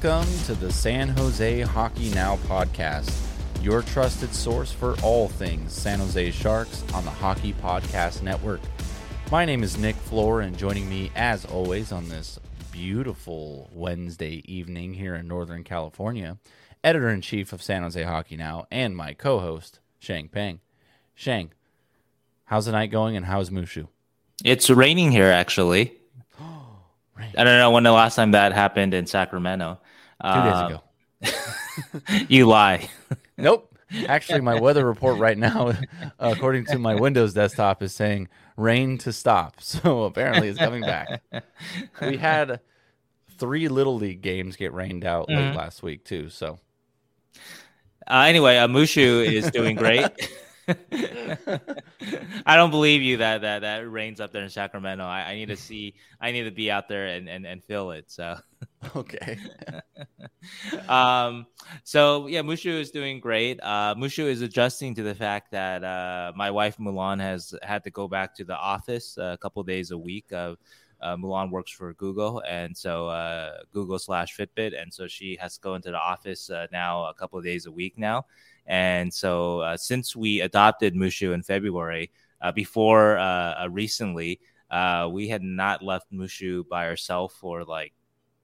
Welcome to the San Jose Hockey Now podcast, your trusted source for all things San Jose Sharks on the Hockey Podcast Network. My name is Nick Floor, and joining me, as always, on this beautiful Wednesday evening here in Northern California, editor in chief of San Jose Hockey Now and my co host, Sheng Peng. Sheng, how's the night going and how's Mushu? It's raining here, actually. I don't know when the last time that happened in Sacramento. Two Uh, days ago. you lie. Nope. Actually, my weather report right now, according to my Windows desktop, is saying rain to stop. So apparently it's coming back. We had three Little League games get rained out late last week, too. So Uh, anyway, uh, Mushu is doing great. I don't believe you that that that rains up there in Sacramento. I, I need to see. I need to be out there and and, and feel it. So. okay. um, so yeah, Mushu is doing great. Uh, Mushu is adjusting to the fact that uh, my wife Mulan has had to go back to the office a couple days a week. Uh, uh, Mulan works for Google, and so uh, Google slash Fitbit, and so she has to go into the office uh, now a couple of days a week now. And so uh, since we adopted Mushu in February, uh, before uh, uh, recently, uh, we had not left Mushu by herself for like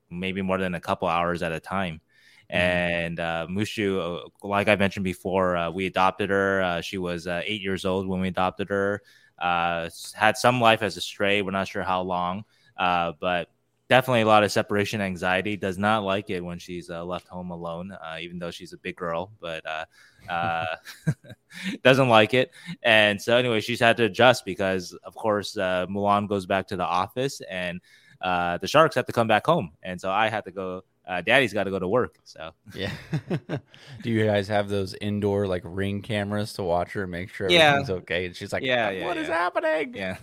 maybe more than a couple hours at a time. And uh, Mushu, like I mentioned before, uh, we adopted her. Uh, she was uh, eight years old when we adopted her. Uh, had some life as a stray. We're not sure how long, uh, but definitely a lot of separation anxiety. Does not like it when she's uh, left home alone, uh, even though she's a big girl. But uh, uh, doesn't like it. And so, anyway, she's had to adjust because, of course, uh, Mulan goes back to the office and uh, the Sharks have to come back home. And so I had to go. Uh, Daddy's got to go to work. So Yeah. Do you guys have those indoor like ring cameras to watch her and make sure Yeah. everything's okay? And she's like, Yeah, "What yeah, is yeah. happening? yeah,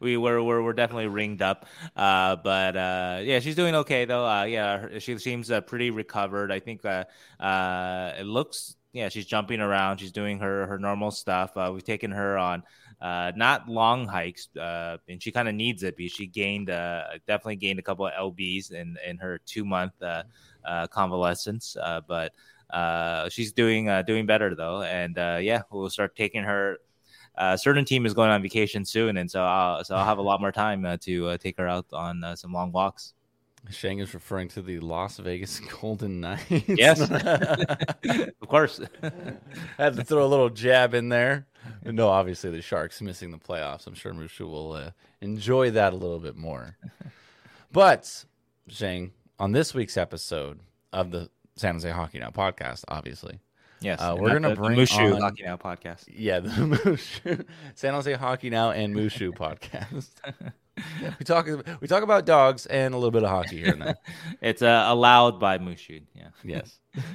we were we're, we're definitely ringed up. Uh, but uh, yeah, she's doing okay though. Uh, yeah, her- she seems uh, pretty recovered. I think uh, uh, it looks. Yeah, she's jumping around. She's doing her her normal stuff. Uh, we've taken her on uh, not long hikes, uh, and she kind of needs it because she gained uh, definitely gained a couple of lbs in in her two month uh, uh, convalescence. But she's doing doing better though, and yeah, we'll start taking her. Certain team is going on vacation soon, and so I'll so I'll have a lot more time to take her out on some long walks. Sheng is referring to the Las Vegas Golden Knights. Yes. of course. I Had to throw a little jab in there. No, obviously the Sharks missing the playoffs. I'm sure Mushu will uh, enjoy that a little bit more. But Sheng, on this week's episode of the San Jose Hockey Now podcast, obviously, yes, Uh, we're gonna the- the bring Mushu on- Hockey Now podcast. yeah, the Mushu, San Jose Hockey Now and Mushu podcast. we talk we talk about dogs and a little bit of hockey here and there. It's uh, allowed by Mushu. Yeah, Yes.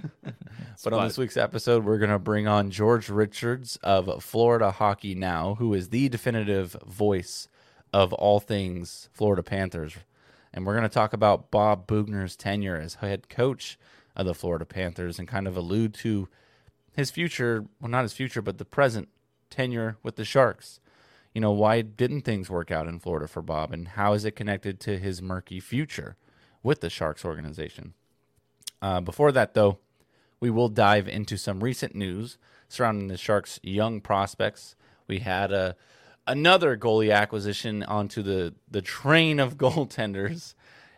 But on this week's episode, we're going to bring on George Richards of Florida Hockey Now, who is the definitive voice of all things Florida Panthers. And we're going to talk about Bob Boughner's tenure as head coach of the Florida Panthers and kind of allude to his future, well, not his future, but the present tenure with the Sharks. You know, why didn't things work out in Florida for Bob, and how is it connected to his murky future with the Sharks organization? Uh, before that, though, we will dive into some recent news surrounding the Sharks' young prospects. We had a another goalie acquisition onto the the train of goaltenders,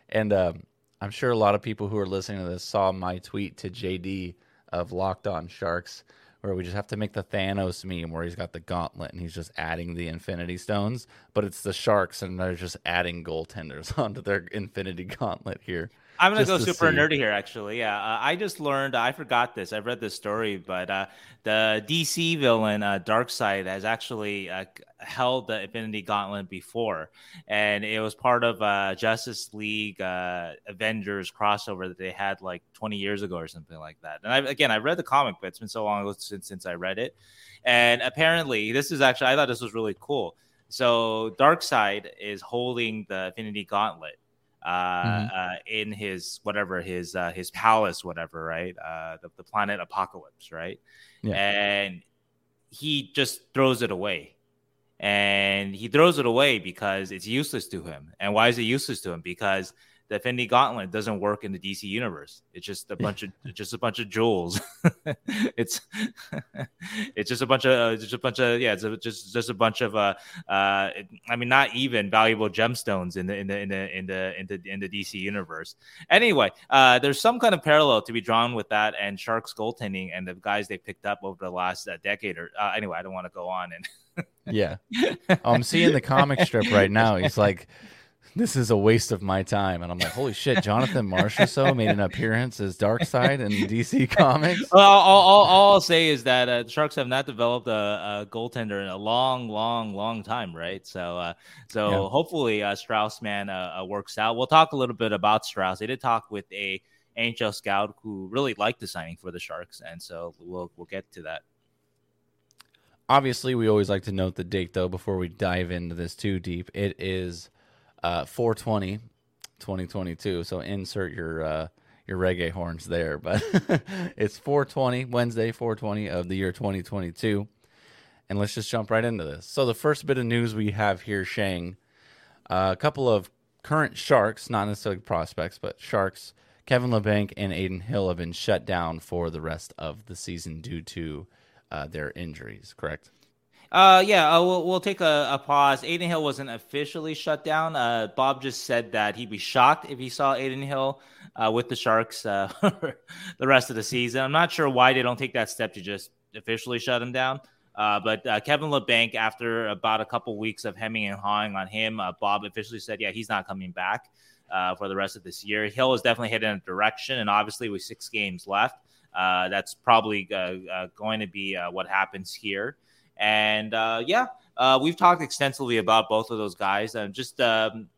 and um, I'm sure a lot of people who are listening to this saw my tweet to JD of Locked On Sharks, where we just have to make the Thanos meme where he's got the gauntlet and he's just adding the Infinity Stones, but it's the Sharks and they're just adding goaltenders onto their Infinity Gauntlet here. I'm gonna go super see. nerdy here. Actually, yeah, uh, I just learned. I forgot this. I've read this story, but uh, the DC villain uh, Darkseid has actually uh, held the Infinity Gauntlet before, and it was part of uh, Justice League uh, Avengers crossover that they had like 20 years ago or something like that. And I, again, I read the comic, but it's been so long since since I read it. And apparently, this is actually I thought this was really cool. So Darkseid is holding the Infinity Gauntlet uh, Mhm. uh, in his whatever his uh, his palace, whatever, right? Uh, the, the planet Apocalypse, right? Yeah. And he just throws it away, and he throws it away because it's useless to him. And why is it useless to him? Because the Infinity Gauntlet doesn't work in the DC universe. It's just a bunch of just a bunch of jewels. it's it's just a bunch of uh, just a bunch of yeah, it's a, just just a bunch of uh uh I mean not even valuable gemstones in the in the in the in the in the in the DC universe. Anyway, uh there's some kind of parallel to be drawn with that and Sharks goaltending and the guys they picked up over the last uh, decade or uh, anyway, I don't want to go on and Yeah. I'm seeing the comic strip right now. He's like, this is a waste of my time. And I'm like, holy shit, Jonathan Marchessault made an appearance as Darkseid in DC Comics. Well, all, all, all I'll say is that uh, the Sharks have not developed a, a goaltender in a long, long, long time, right? So, uh, so Yeah. hopefully uh, Strauss Mann uh, uh, works out. We'll talk a little bit about Strauss. They did talk with a NHL scout who really liked the signing for the Sharks, and so we'll we'll get to that. Obviously, we always like to note the date, though, before we dive into this too deep. It is uh, 420, 2022. So insert your uh, your reggae horns there. But it's 420, Wednesday, 420 of the year 2022. And let's just jump right into this. So, the first bit of news we have here, Sheng, uh, a couple of current Sharks, not necessarily prospects, but Sharks, Kevin Labanc and Adin Hill have been shut down for the rest of the season due to uh, their injuries, correct? Uh, yeah, uh, we'll, we'll take a, a pause. Adin Hill wasn't officially shut down. Uh, Bob just said that he'd be shocked if he saw Adin Hill uh, with the Sharks uh, the rest of the season. I'm not sure why they don't take that step to just officially shut him down. Uh, but uh, Kevin Labanc, after about a couple weeks of hemming and hawing on him, uh, Bob officially said, yeah, he's not coming back uh, for the rest of this year. Hill is definitely heading in a direction, and obviously with six games left, uh, that's probably uh, going to be what happens here. And uh, yeah, uh, we've talked extensively about both of those guys. And just um,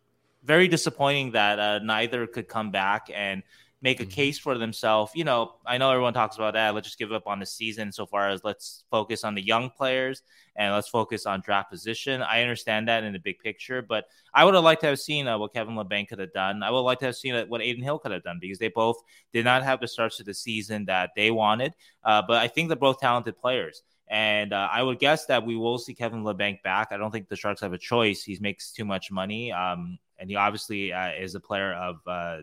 very disappointing that uh, neither could come back and make a Mhm. case for themselves. You know, I know everyone talks about that. Let's just give up on the season so far as let's focus on the young players and let's focus on draft position. I understand that in the big picture, but I would have liked to have seen uh, what Kevin Labanc could have done. I would like to have seen uh, what Adin Hill could have done because they both did not have the starts to the season that they wanted. Uh, but I think they're both talented players. And uh, I would guess that we will see Kevin Labanc back. I don't think the Sharks have a choice. He makes too much money. Um, and he obviously uh, is a player of uh,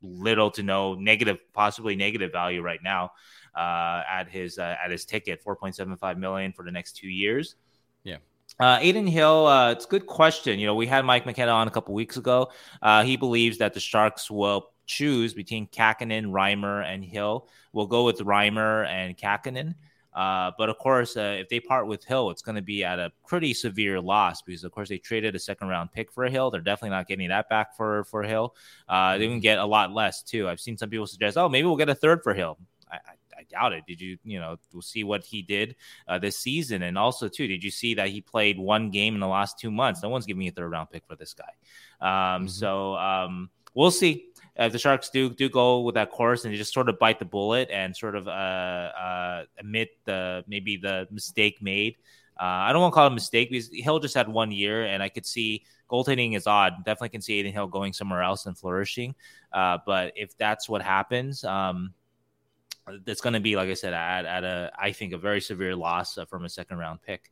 little to no negative, possibly negative value right now uh, at his uh, at his ticket, four point seven five million for the next two years. Yeah. Uh, Adin Hill, uh, it's a good question. You know, we had Mike McKenna on a couple weeks ago. Uh, he believes that the Sharks will choose between Kahkonen, Reimer, and Hill. We'll go with Reimer and Kahkonen. Uh, but of course, uh, if they part with Hill, it's going to be at a pretty severe loss because, of course, they traded a second round pick for Hill. They're definitely not getting that back for for Hill. Uh, they can get a lot less too. I've seen some people suggest, oh, maybe we'll get a third for Hill. I, I, I doubt it. Did you, you know, we'll see what he did uh, this season, and also too, did you see that he played one game in the last two months? No one's giving me a third round pick for this guy. Um, Mhm. So um, we'll see if the Sharks do do go with that course and they just sort of bite the bullet and sort of uh, uh, admit the maybe the mistake made. Uh, I don't want to call it a mistake because Hill just had one year, and I could see goaltending is odd. Definitely can see Adin Hill going somewhere else and flourishing. Uh, but if that's what happens, um, it's going to be like I said at, at a I think a very severe loss uh, from a second round pick.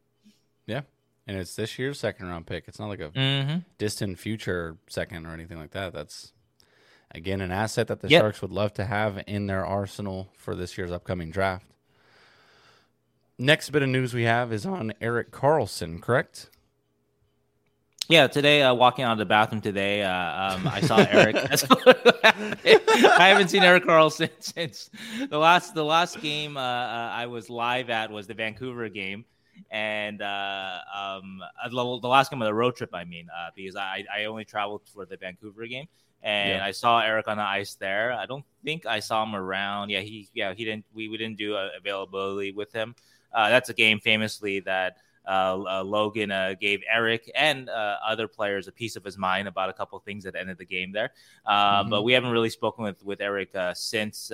Yeah, and it's this year's second round pick. It's not like a Mm-hmm. distant future second or anything like that. That's again an asset that the Yep. Sharks would love to have in their arsenal for this year's upcoming draft. Next bit of news we have is on Erik Karlsson, correct? Yeah, today uh, walking out of the bathroom today, uh, um, I saw Eric. I haven't seen Erik Karlsson since the last the last game uh, uh, I was live at was the Vancouver game, and uh, um, the last game of the road trip, I mean, uh, because I I only traveled for the Vancouver game, and yeah. I saw Eric on the ice there. I don't think I saw him around. Yeah, he yeah he didn't we, we didn't do availability with him. Uh, that's a game famously that uh, uh, Logan uh, gave Eric and uh, other players a piece of his mind about a couple things at the end of the game there. Uh, mm-hmm. But we haven't really spoken with with Eric uh, since.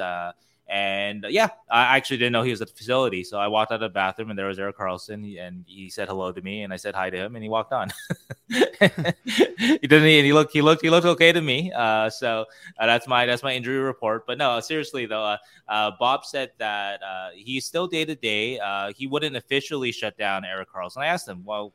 And yeah, I actually didn't know he was at the facility. So I walked out of the bathroom and there was Erik Karlsson and he said hello to me and I said hi to him and he walked on. he didn't and he looked he looked he looked okay to me. Uh, so uh, that's my that's my injury report. But no, seriously though, uh, uh Bob said that uh, he's still day to day. He wouldn't officially shut down Erik Karlsson. I asked him, well,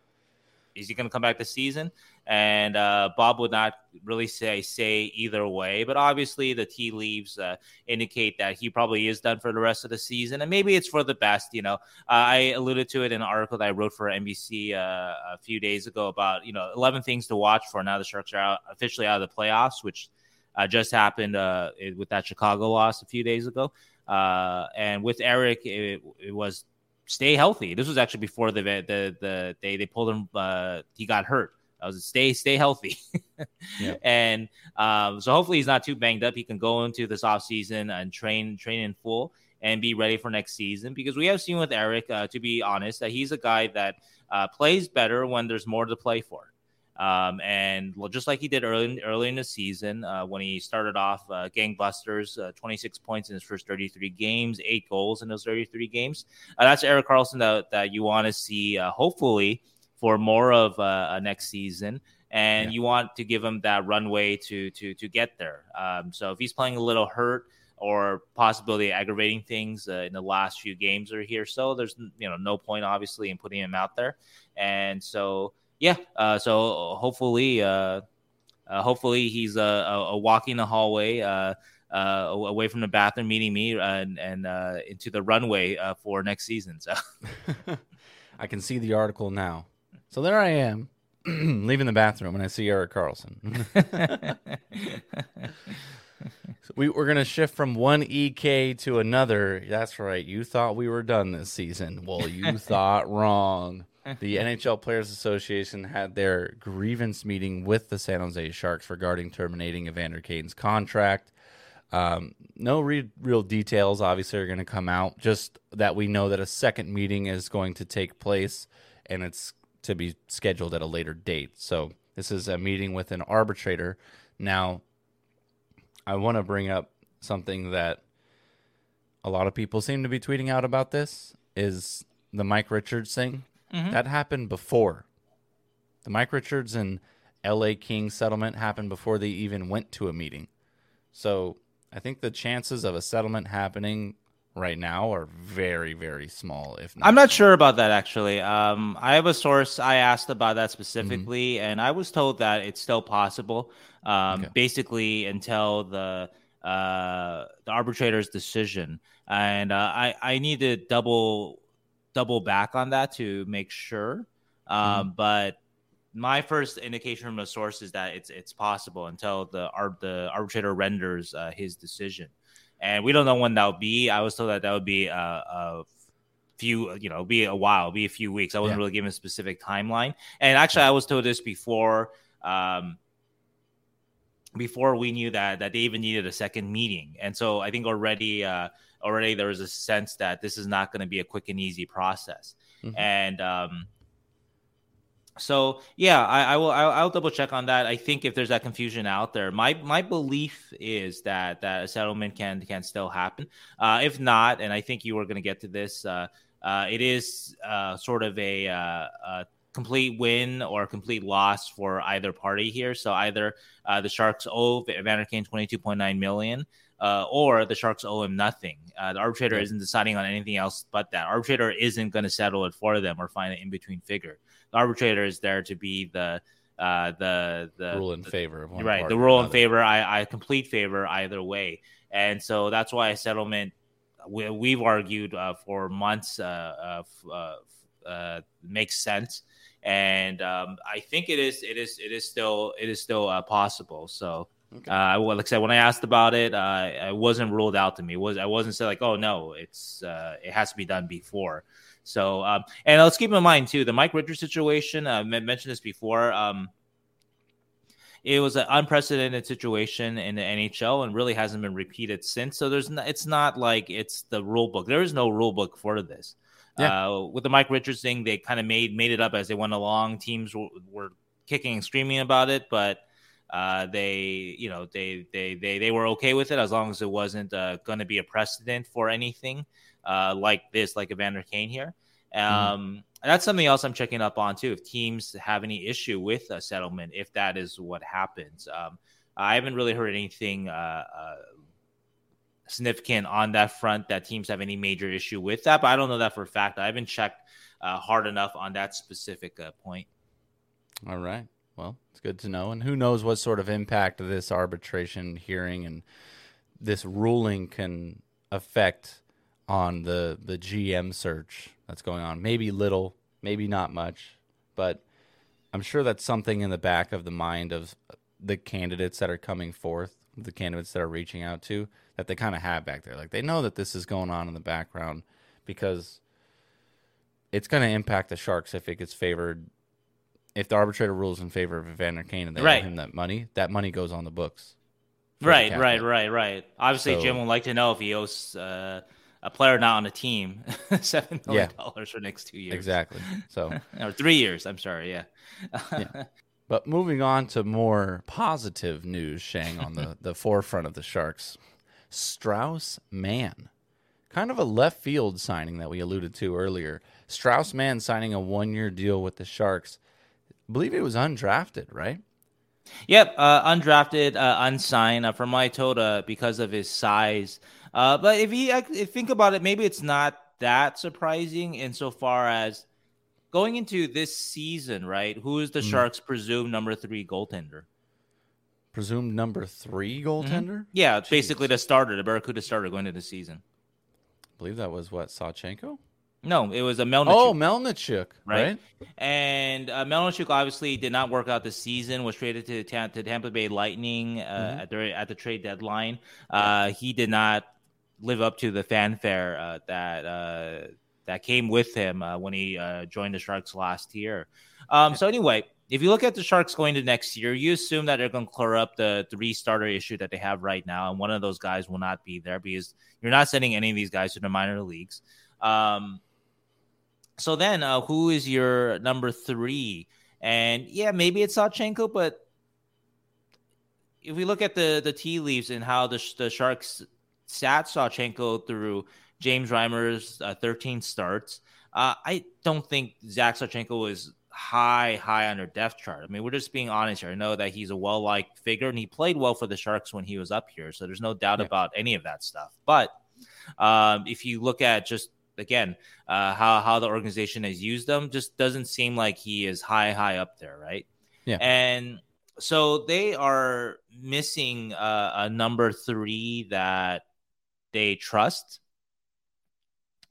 is he going to come back this season? And uh, Bob would not really say say either way, but obviously the tea leaves uh, indicate that he probably is done for the rest of the season, and maybe it's for the best. You know, uh, I alluded to it in an article that I wrote for NBC uh, a few days ago about you know 11 things to watch for now the Sharks are out, officially out of the playoffs, which uh, just happened uh, with that Chicago loss a few days ago. and with Eric, it, it was stay healthy. This was actually before the the the they they pulled him. Uh, he got hurt. I was stay stay healthy, yeah. and um, so hopefully he's not too banged up. He can go into this off season and train train in full and be ready for next season. Because we have seen with Eric, uh, to be honest, that he's a guy that uh, plays better when there's more to play for. Um, and just like he did early early in the season uh, when he started off uh, gangbusters, uh, 26 points in his first 33 games, eight goals in those 33 games. Uh, that's Erik Karlsson that, that you want to see, uh, hopefully, for more of uh, next season. And yeah. you want to give him that runway to to to get there. Um, so if he's playing a little hurt or possibility aggravating things in the last few games or here, so there's you know no point obviously in putting him out there. And so yeah, uh, so hopefully, uh, uh, hopefully he's uh, walking the hallway uh, uh, away from the bathroom, meeting me, and, and into the runway for next season. So I can see the article now. So there I am, leaving the bathroom, and I see Erik Karlsson. so we, we're going to shift from one EK to another. That's right. You thought we were done this season. Well, you thought wrong the NHL Players Association had their grievance meeting with the San Jose Sharks regarding terminating Evander Kane's contract. Um, no re- real details, obviously, are going to come out. Just that we know that a second meeting is going to take place, and it's to be scheduled at a later date. So this is a meeting with an arbitrator. Now, I want to bring up something that a lot of people seem to be tweeting out about. This is the Mike Richards thing. Mm-hmm. That happened before. The Mike Richards and LA King settlement happened before they even went to a meeting. So I think the chances of a settlement happening right now are very, very small. If not I'm not sure about that actually. Um, I have a source I asked about that specifically, mm-hmm. and I was told that it's still possible. Um, okay. Basically, until the uh, the arbitrator's decision, and uh, I I need to double double back on that to make sure. Um, mm-hmm. But my first indication from the source is that it's it's possible until the art the arbitrator renders uh, his decision, and we don't know when that'll be. I was told that that would be a, a few, you know, be a while, be a few weeks. I wasn't yeah. really given a specific timeline, and actually, I was told this before. Um, before we knew that that they even needed a second meeting, and so I think already uh, already there was a sense that this is not going to be a quick and easy process. Mm-hmm. And um, so yeah, I, I will I'll, I'll, double check on that. I think if there's that confusion out there, my my belief is that that a settlement can can still happen. Uh, if not, and I think you were going to get to this, uh, uh, it is uh, sort of a, uh, a, complete win or complete loss for either party here. So either uh, the Sharks owe Evander Kane twenty two point nine million uh, or the Sharks owe him nothing. Uh, the arbitrator isn't deciding on anything else but that. Arbitrator isn't going to settle it for them or find an in between figure. The arbitrator is there to be the uh, the the rule in the, favor of one right. The rule in favor, I, I complete favor either way, and so that's why a settlement. We, have argued uh, for months uh, uh, uh, makes sense, and um, I think it is it is it is still it is still uh, possible. So Okay. Uh, like I said, when I asked about it, uh, it wasn't ruled out to me. It was I wasn't said like, oh no, it's uh, it has to be done before. So, um, and let's keep in mind too the Mike Richards situation. I mentioned this before. Um, it was an unprecedented situation in the NHL and really hasn't been repeated since. So there's not, it's not like it's the rule book. There is no rule book for this. Yeah. Uh, with the Mike Richards thing, they kind of made made it up as they went along. Teams were, were kicking and screaming about it, but uh, they, you know, they they they they were okay with it as long as it wasn't uh, going to be a precedent for anything uh, like this, like Evander Kane here. Mm-hmm. Um, mm. That's something else I'm checking up on too. If teams have any issue with a settlement, if that is what happens, um, I haven't really heard anything uh, uh, significant on that front that teams have any major issue with that. But I don't know that for a fact. I haven't checked uh, hard enough on that specific uh, point. All right. Well, it's good to know. And who knows what sort of impact this arbitration hearing and this ruling can affect on the the GM search that's going on. Maybe little, maybe not much, but I'm sure that's something in the back of the mind of the candidates that are coming forth, the candidates that are reaching out to, that they kind of have back there. Like they know that this is going on in the background because it's going to impact the Sharks if it gets favored. If the arbitrator rules in favor of Evander Kane and they right. him that money, that money goes on the books. Right, right, right, right. Obviously, so, Jim would like to know if he owes uh, a player not on a team seven million dollars yeah. for next two years. Exactly. So or three years. I'm sorry. Yeah. yeah. But moving on to more positive news, Sheng, on the, the forefront of the Sharks, Strauss Mann, kind of a left field signing that we alluded to earlier. Strauss Mann signing a one year deal with the Sharks. Believe he was undrafted, right? Yep, uh, undrafted, uh, unsigned uh, from Minnesota because of his size. Uh, but if you if think about it, maybe it's not that surprising insofar as going into this season, right? Who is the mm. Sharks' presumed number three goaltender? Presumed number three goaltender? Mm-hmm. Yeah, Jeez. basically the starter, the Barracuda starter going into the season. I believe that was what Sawchenko. No, it was a Melnichuk. Oh, Melnichuk, right? right? And uh, Melnichuk obviously did not work out the season. Was traded to, to Tampa Bay Lightning uh, mm-hmm. at the at the trade deadline. Uh, he did not live up to the fanfare uh, that uh, that came with him uh, when he uh, joined the Sharks last year. Um, so anyway, if you look at the Sharks going to next year, you assume that they're going to clear up the three starter issue that they have right now, and one of those guys will not be there because you're not sending any of these guys to the minor leagues. Um, so then, uh, who is your number three? And yeah, maybe it's Sawchenko, but if we look at the the tea leaves and how the the Sharks sat Sawchenko through James Reimer's uh, 13 starts. Uh, I don't think Zach Sawchenko is high, high on their depth chart. I mean, we're just being honest here. I know that he's a well liked figure and he played well for the Sharks when he was up here. So there's no doubt yeah. about any of that stuff. But um, if you look at just again uh, how how the organization has used them, just doesn't seem like he is high, high up there, right? Yeah. And so they are missing uh, a number three that they trust.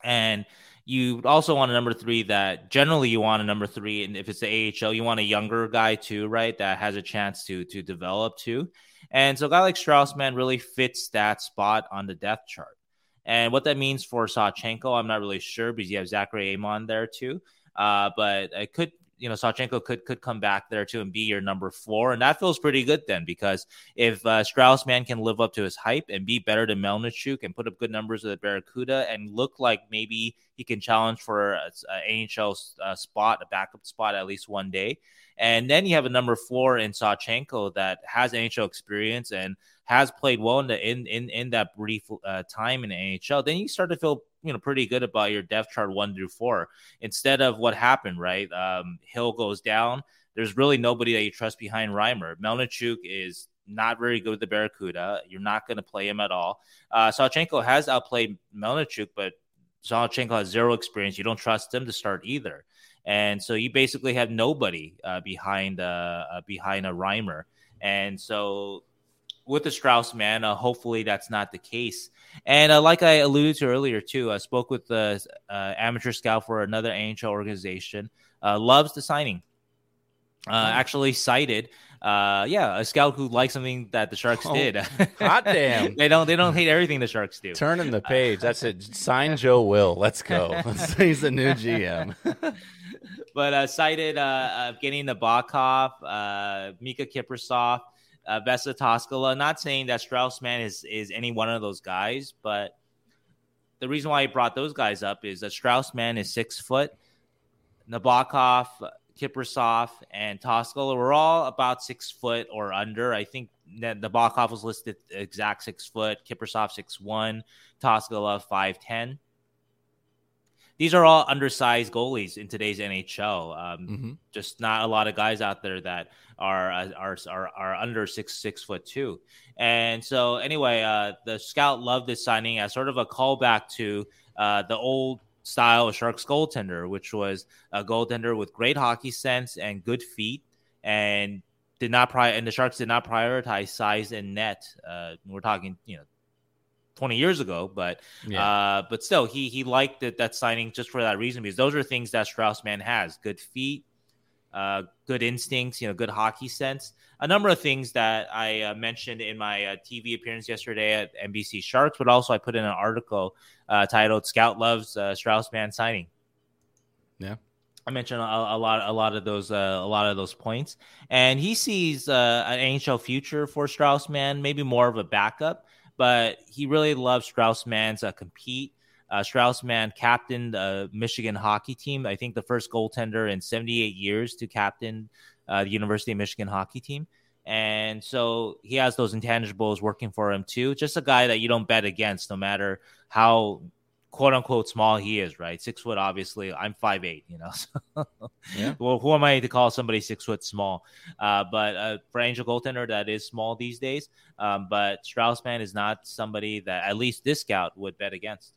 And you also want a number three that generally you want a number three, and if it's the AHL, you want a younger guy too, right? That has a chance to to develop too. And so a guy like Strauss Mann really fits that spot on the depth chart. And what that means for Sawchenko, I'm not really sure because you have Zachary Emond there too. Uh, but it could you know Sawchenko could could come back there too and be your number four, and that feels pretty good then because if uh, Strauss Mann can live up to his hype and be better than Melnichuk and put up good numbers with the Barracuda and look like maybe he can challenge for an NHL uh, spot, a backup spot at least one day, and then you have a number four in Sawchenko that has NHL experience and has played well in the in in, in that brief uh, time in the NHL, then you start to feel you know pretty good about your depth chart one through four. Instead of what happened, right? Um, Hill goes down. There's really nobody that you trust behind Reimer. Melnichuk is not very good with the Barracuda. You're not going to play him at all. Uh, Sawchenko has outplayed Melnichuk, but Sawchenko has zero experience. You don't trust him to start either, and so you basically have nobody uh, behind uh, uh behind a Reimer. And so with the Strauss Mann, uh, hopefully that's not the case. And uh, like I alluded to earlier too, I spoke with the uh, amateur scout for another NHL organization. Uh, loves the signing. Uh, actually cited uh, yeah, a scout who likes something that the Sharks Oh, did. hot damn. they don't they don't hate everything the Sharks do. Turning the page. That's it. Sign Joe Will. Let's go. He's the new GM. but uh, cited uh, uh, getting the Bakov, uh, Miikka Kiprusoff, uh, Vesa Toskala. Not saying that Strauss Mann is is any one of those guys, but the reason why he brought those guys up is that Strauss Mann is six foot, Nabokov, Kiprusoff, and Toskala were all about six foot or under. I think that Nabokov was listed exact six foot, Kiprusoff six one, Toskala five ten these are all undersized goalies in today's NHL. Um, hmm Just not a lot of guys out there that are uh, are are, are under six six foot two. And so anyway, uh, the scout loved this signing as sort of a callback to uh, the old style of Sharks goaltender, which was a goaltender with great hockey sense and good feet, and did not pri- and the Sharks did not prioritize size and net. Uh, we're talking, you know. 20 years ago, but Yeah. uh, but still, he he liked that that signing just for that reason because those are things that Strauss Mann has: good feet, uh, good instincts, you know, good hockey sense. A number of things that I uh, mentioned in my uh, TV appearance yesterday at NBC Sharks, but also I put in an article uh, titled "Scout Loves uh, Strauss Mann Signing." Yeah. I mentioned a, a lot, a lot of those, uh, a lot of those points, and he sees uh, an NHL future for Strauss Mann, maybe more of a backup, but he really loves Strauss Mann's uh, compete. Uh, Strauss Mann captained the Michigan hockey team. I think the first goaltender in 78 years to captain uh, the University of Michigan hockey team. And so he has those intangibles working for him too. Just a guy that you don't bet against, no matter how quote unquote small he is, right? Six foot, obviously. I'm five eight, you know. So, Yeah. Well, who am I to call somebody six foot small? Uh, but uh, for Angel goaltender, that is small these days. Um, but Strauss Mann is not somebody that at least this scout would bet against.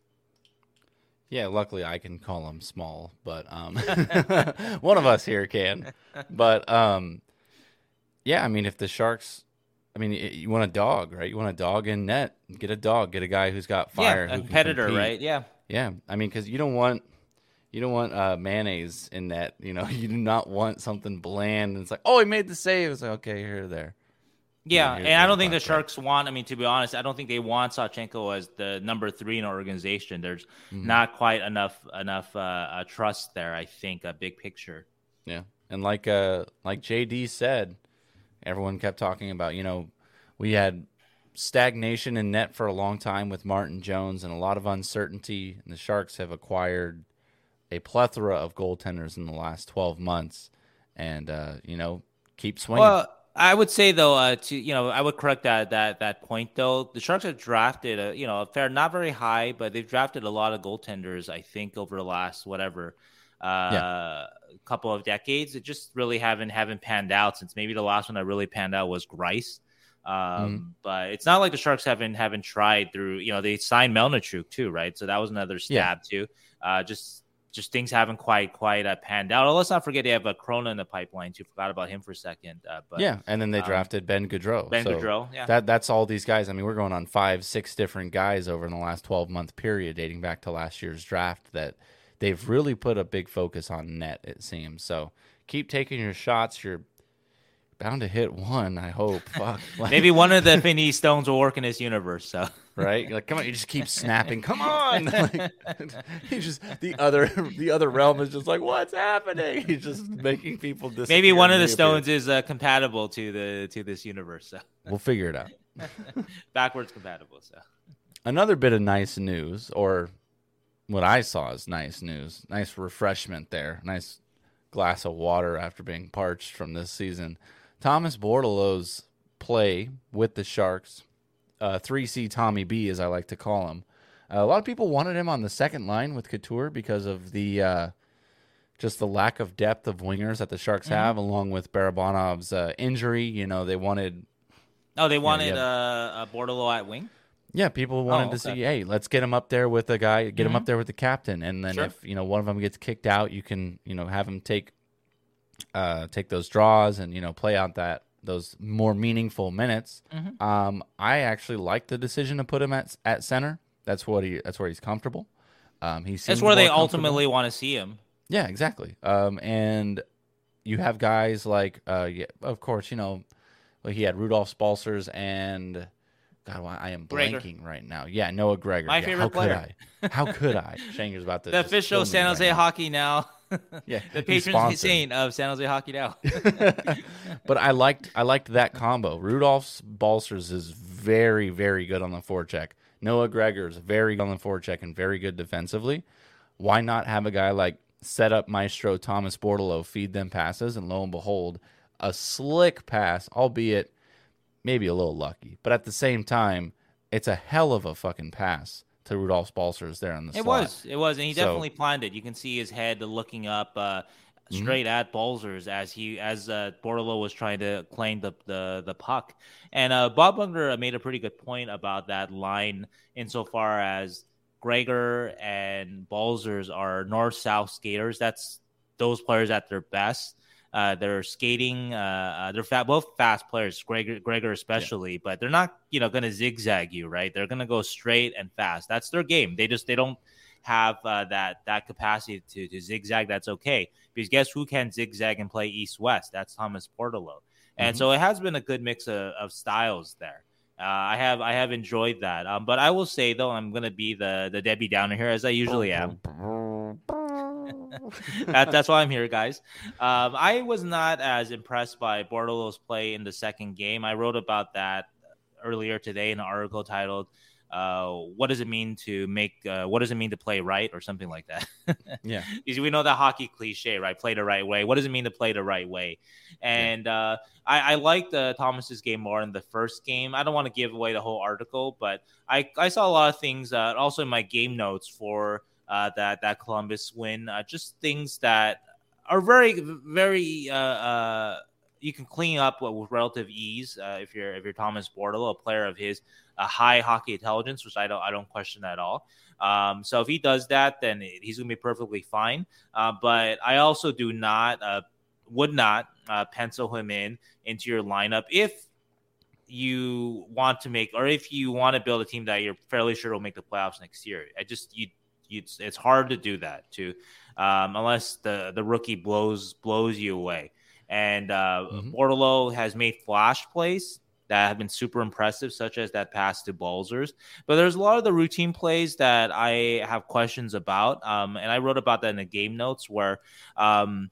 Yeah, luckily I can call him small, but um, one of us here can. But um, yeah, I mean, if the Sharks, I mean, you want a dog, right? You want a dog in net. Get a dog. Get a guy who's got fire. yeah, a competitor, compete. right? Yeah. Yeah, I mean, because you don't want you don't want uh, mayonnaise in net. You know, you do not want something bland. And it's like, oh, he made the save. It's like, okay, here or there. Yeah, and I don't think the? Sharks want. I mean, to be honest, I don't think they want Sawchenko as the number three in the organization. There's Mhm. not quite enough enough uh, uh, trust there. I think a big picture. Yeah, and like uh like JD said, everyone kept talking about you know we had stagnation in net for a long time with Martin Jones and a lot of uncertainty, and the Sharks have acquired a plethora of goaltenders in the last twelve months, and uh, you know keep swinging. Well, I would say though, uh, to you know, I would correct that that that point though. The Sharks have drafted a you know a fair, not very high, but they've drafted a lot of goaltenders. I think over the last whatever uh couple of decades, it just really haven't haven't panned out since maybe the last one that really panned out was Greiss. Um, Mm-hmm. But it's not like the Sharks haven't haven't tried through. You know, they signed Melnichuk too, right? So that was another Yeah. stab too. Uh, just just things haven't quite quite uh, panned out. Oh, let's not forget they have a Chrona in the pipeline too. Forgot about him for a second. Uh, but yeah, and then they um, drafted Ben Gaudreau. Ben so Gaudreau, yeah. That that's all these guys. I mean, we're going on five, six different guys over in the last twelve month period, dating back to last year's draft. That they've really put a big focus on net. It seems so. Keep taking your shots. You're bound to hit one. I hope. Fuck. Like, Maybe one of the Infinity Stones will work in this universe. So right? You're like, come on, you just keep snapping. Come on. Like, he just the other the other realm is just like, what's happening? He's just making people disappear. maybe one of the stones is uh, compatible to the to this universe. So We'll figure it out. backwards compatible. So another bit of nice news, or what I saw is nice news, nice refreshment there, nice glass of water after being parched from this season. Thomas Bordeleau's play with the Sharks, uh, 3C Tommy B, as I like to call him. Uh, a lot of people wanted him on the second line with Couture because of the uh, just the lack of depth of wingers that the Sharks have, along with Barabanov's uh, injury. You know, they wanted oh, they wanted yeah. uh, a Bordeleau at wing. Yeah, people wanted Oh, to okay. see, hey, let's get him up there with the guy, get him Mhm. up there with the captain, and then Sure. if you know one of them gets kicked out, you can you know have him take uh take those draws and you know play out that those more meaningful minutes. Mhm. Um, I actually like the decision to put him at at center. That's what he that's where he's comfortable. Um, he That's where they ultimately want to see him. Yeah, exactly. Um, and you have guys like, uh, yeah, of course, you know, well, he had Rudolfs Balcers and God, why- I am Gregor. blanking right now. Yeah, Noah Gregor. My Yeah, favorite how player. Could I? How could I? Shanger's about to the official San Jose now. Hockey now. Yeah, the patron saint of San Jose Hockey now. but I liked I liked that combo. Rudolfs Balcers is very very good on the forecheck. Noah Gregor is very good on the forecheck and very good defensively. Why not have a guy like set up Maestro Thomas Bordeleau feed them passes and lo and behold a slick pass, albeit maybe a little lucky, but at the same time it's a hell of a fucking pass to Rudolfs Balcers there on the side. It slot. was. It was, and he So- Mm-hmm. definitely planned it. You can see his head looking up uh, straight at Balcers as he as uh, Bordeleau was trying to claim the the, the puck. And uh, Bob Boughner made a pretty good point about that line insofar as Gregor and Balcers are north south skaters. That's those players at their best. Uh, they're skating. Uh, uh, they're fat, both fast players, Gregor, Gregor especially, but they're not, you know, going to zigzag you, right? They're going to go straight and fast. That's their game. They just they don't have uh, that that capacity to, to zigzag. That's okay because guess who can zigzag and play east west? That's Thomas Bordeleau, and Mhm. so it has been a good mix of, of styles there. Uh, I have I have enjoyed that, um, but I will say though I'm going to be the the Debbie Downer here as I usually am. that, that's why I'm here, guys. Um, I was not as impressed by Bordeleau's play in the second game. I wrote about that earlier today in an article titled uh, "What does it mean to make? Uh, what does it mean to play right?" or something like that. Yeah. because we know the hockey cliche, right? Play the right way. What does it mean to play the right way? And uh, I, I liked uh, Thomas's game more in the first game. I don't want to give away the whole article, but I, I saw a lot of things. Uh, also in my game notes for uh, that that Columbus win, uh, just things that are very very. Uh, uh, you can clean up with relative ease uh, if you're if you're Thomas Bordeleau, a player of his high hockey intelligence, which I don't I don't question at all. Um, so if he does that, then he's going to be perfectly fine. Uh, but I also do not, would not pencil him in into your lineup if you want to make, or if you want to build a team that you're fairly sure will make the playoffs next year. I just you it's, it's hard to do that too, um, unless the the rookie blows blows you away. And uh, Mhm. Bordeleau has made flash plays that have been super impressive, such as that pass to Balcers. But there's a lot of the routine plays that I have questions about. Um, and I wrote about that in the game notes where um,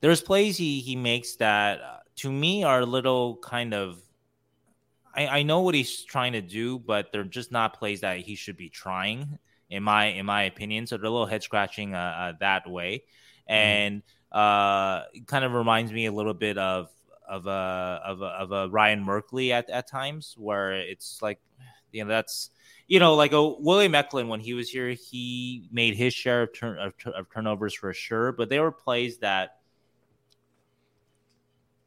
there's plays he, he makes that uh, to me are a little kind of. I, I know what he's trying to do, but they're just not plays that he should be trying, in my in my opinion. So they're a little head scratching uh, uh, that way, and uh, it kind of reminds me a little bit of of a of a, of a Ryan Merkley at, at times where it's like you know that's you know like a William Eklund when he was here he made his share of, turn, of, of turnovers for sure. But they were plays that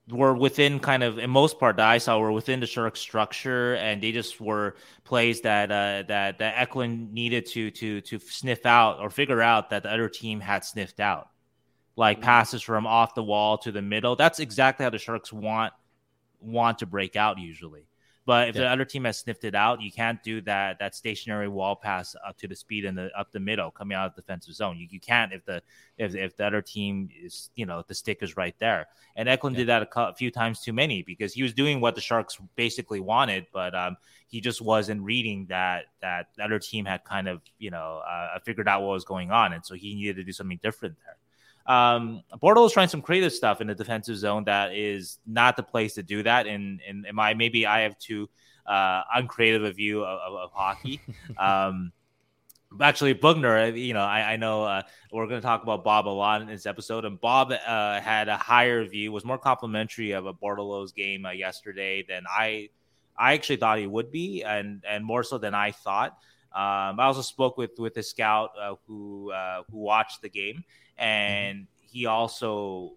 were within kind of in most part that I saw were within the Shark structure and they just were plays that uh, that that Eklund needed to to to sniff out or figure out that the other team had sniffed out like passes from off the wall to the middle. That's exactly how the Sharks want want to break out usually. But if the other team has sniffed it out, you can't do that that stationary wall pass up to the speed and the up the middle coming out of the defensive zone. You, you can't if the if, if the other team is you know the stick is right there. And Eklund did that a, a few times too many because he was doing what the Sharks basically wanted, but um, he just wasn't reading that that the other team had kind of you know uh, figured out what was going on, and so he needed to do something different there. Um, is trying some creative stuff in the defensive zone that is not the place to do that. And and am I maybe I have too uh, uncreative a view of, of, of hockey. um, actually, Boughner, you know, I, I know uh, we're going to talk about Bob a lot in this episode, and Bob uh, had a higher view, was more complimentary of a Bordeleau's game uh, yesterday than I. I actually thought he would be, and and more so than I thought. Um, I also spoke with with a scout uh, who uh, who watched the game, and he also.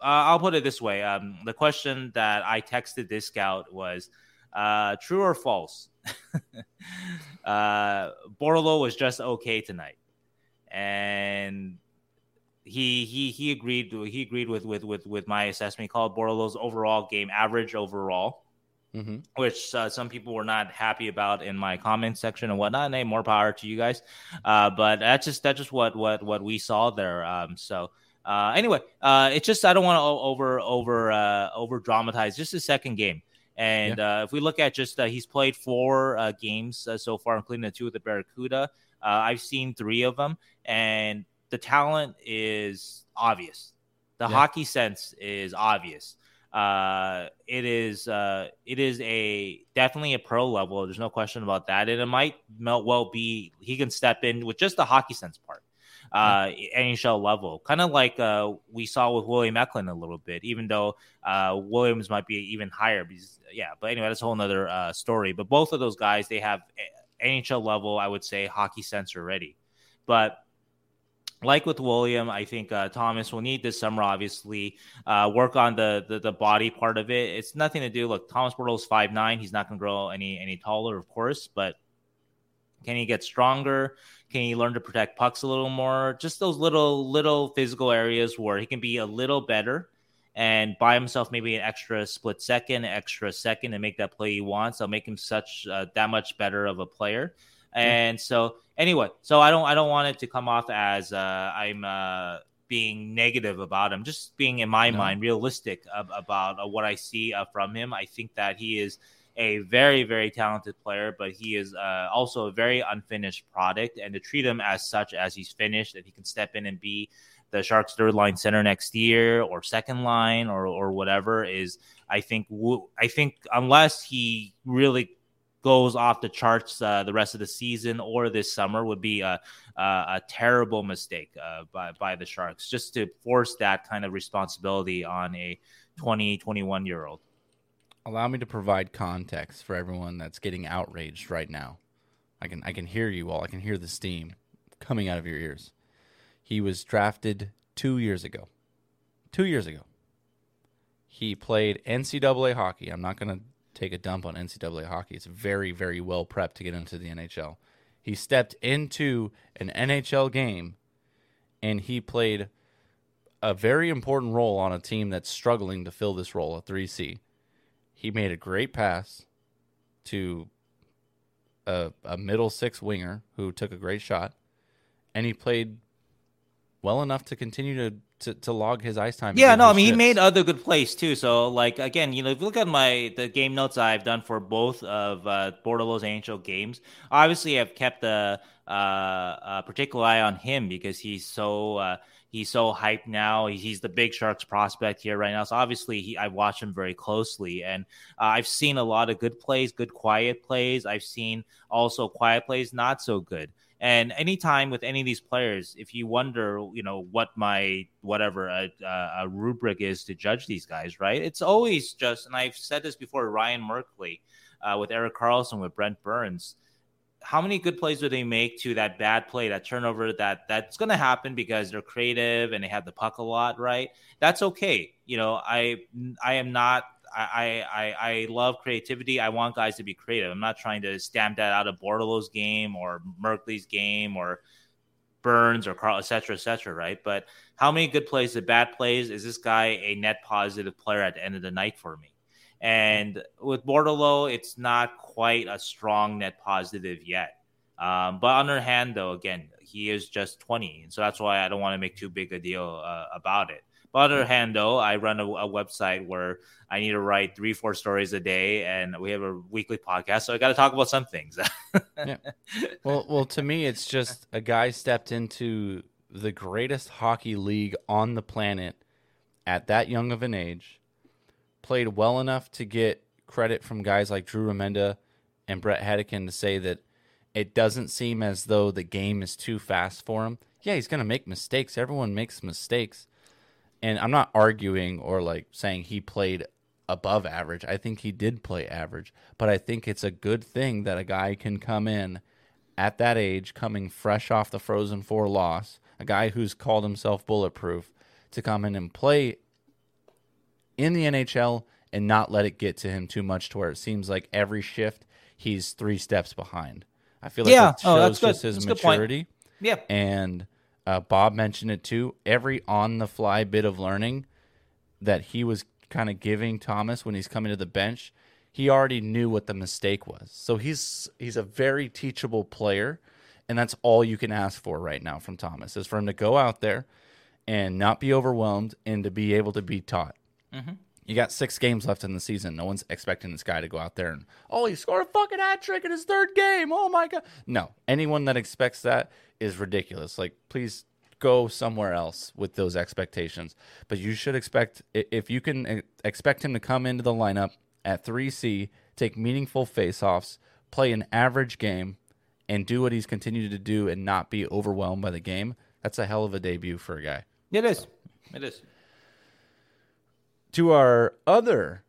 Uh, I'll put it this way: um, the question that I texted this scout was, uh, "True or false?" uh, Bordeleau was just okay tonight, and he he he agreed. He agreed with with with with my assessment. He called Bordeleau's overall game average overall hmm which uh, some people were not happy about in my comment section and whatnot. And more power to you guys. Uh, but that's just that's just what what what we saw there. Um, so Uh, anyway, uh, it's just I don't want to over over uh, over dramatize. Just a second game, and yeah. uh, if we look at just uh, he's played four uh, games uh, so far, including the two with the Barracuda. Uh, I've seen three of them, and the talent is obvious. The yeah. hockey sense is obvious. Uh, it is uh, it is a definitely a pro level. There's no question about that, and it might well be he can step in with just the hockey sense part uh, NHL level, kind of like uh, we saw with William Eklund a little bit, even though uh, Williams might be even higher. Because, yeah, but anyway, that's a whole other uh, story. But both of those guys, they have NHL level, I would say, hockey sense already. But like with William, I think uh, Thomas will need this summer, obviously, uh, work on the, the, the body part of it. It's nothing to do. Look, Thomas Bordeleau's five nine. He's not going to grow any any taller, of course, but can he get stronger? Can he learn to protect pucks a little more? Just those little little physical areas where he can be a little better and buy himself maybe an extra split second, extra second, and make that play he wants. I'll make him such uh, that much better of a player. And so anyway, so I don't I don't want it to come off as uh, I'm uh, being negative about him. Just being in my no. mind realistic ab- about uh, what I see uh, from him. I think that he is a very, very talented player, but he is uh, also a very unfinished product. And to treat him as such as he's finished, that he can step in and be the Sharks' third line center next year or second line or or whatever is, I think, I think unless he really goes off the charts uh, the rest of the season or this summer would be a, a, a terrible mistake uh, by, by the Sharks just to force that kind of responsibility on a 20, 21 year old allow me to provide context for everyone that's getting outraged right now. I can I can hear you all. I can hear the steam coming out of your ears. He was drafted 2 years ago. 2 years ago. He played NCAA hockey. I'm not going to take a dump on NCAA hockey. It's very very well prepped to get into the NHL. He stepped into an NHL game and he played a very important role on a team that's struggling to fill this role, a 3C he made a great pass to a, a middle six winger who took a great shot, and he played well enough to continue to to, to log his ice time. Yeah, no, I mean he made other good plays too. So like again, you know, if you look at my the game notes I've done for both of uh, Bordeleau's NHL games, obviously I've kept a, uh, a particular eye on him because he's so. Uh, he's so hyped now. He's the big Sharks prospect here right now. So obviously, he, I watch him very closely, and uh, I've seen a lot of good plays, good quiet plays. I've seen also quiet plays not so good. And anytime with any of these players, if you wonder, you know, what my whatever a, a rubric is to judge these guys, right? It's always just, and I've said this before, Ryan Merkley, uh, with Erik Karlsson, with Brent Burns how many good plays do they make to that bad play, that turnover? That that's going to happen because they're creative and they have the puck a lot, right? That's okay. You know, I I am not. I, I I love creativity. I want guys to be creative. I'm not trying to stamp that out of Bordeleau's game or Merkley's game or Burns or Carl, et cetera, et cetera, right? But how many good plays, the bad plays, is this guy a net positive player at the end of the night for me? And with Bordeleau, it's not quite a strong net positive yet. Um, but on the other hand, though, again, he is just 20. And so that's why I don't want to make too big a deal uh, about it. On the other hand, though, I run a, a, website where I need to write three, four stories a day, and we have a weekly podcast, so I got to talk about some things. yeah. Well, well, to me, it's just a guy stepped into the greatest hockey league on the planet at that young of an age, played well enough to get credit from guys like Drew Remenda and Brett Hedican to say that it doesn't seem as though the game is too fast for him. Yeah, he's going to make mistakes. Everyone makes mistakes. And I'm not arguing or like saying he played above average. I think he did play average, but I think it's a good thing that a guy can come in at that age, coming fresh off the Frozen Four loss, a guy who's called himself bulletproof, to come in and play in the NHL and not let it get to him too much to where it seems like every shift he's three steps behind. I feel like yeah. oh, shows oh, just his that's maturity. Yeah. And uh, Bob mentioned it too. Every on the fly bit of learning that he was kind of giving Thomas when he's coming to the bench, he already knew what the mistake was. So he's he's a very teachable player, and that's all you can ask for right now from Thomas is for him to go out there and not be overwhelmed and to be able to be taught. Mhm. You got six games left in the season. No one's expecting this guy to go out there and oh, he scored a fucking hat trick in his third game. Oh my god! No, anyone that expects that is ridiculous. Like, please go somewhere else with those expectations. But you should expect if you can expect him to come into the lineup at three C, take meaningful faceoffs, play an average game, and do what he's continued to do and not be overwhelmed by the game. That's a hell of a debut for a guy. It is. It is. To our other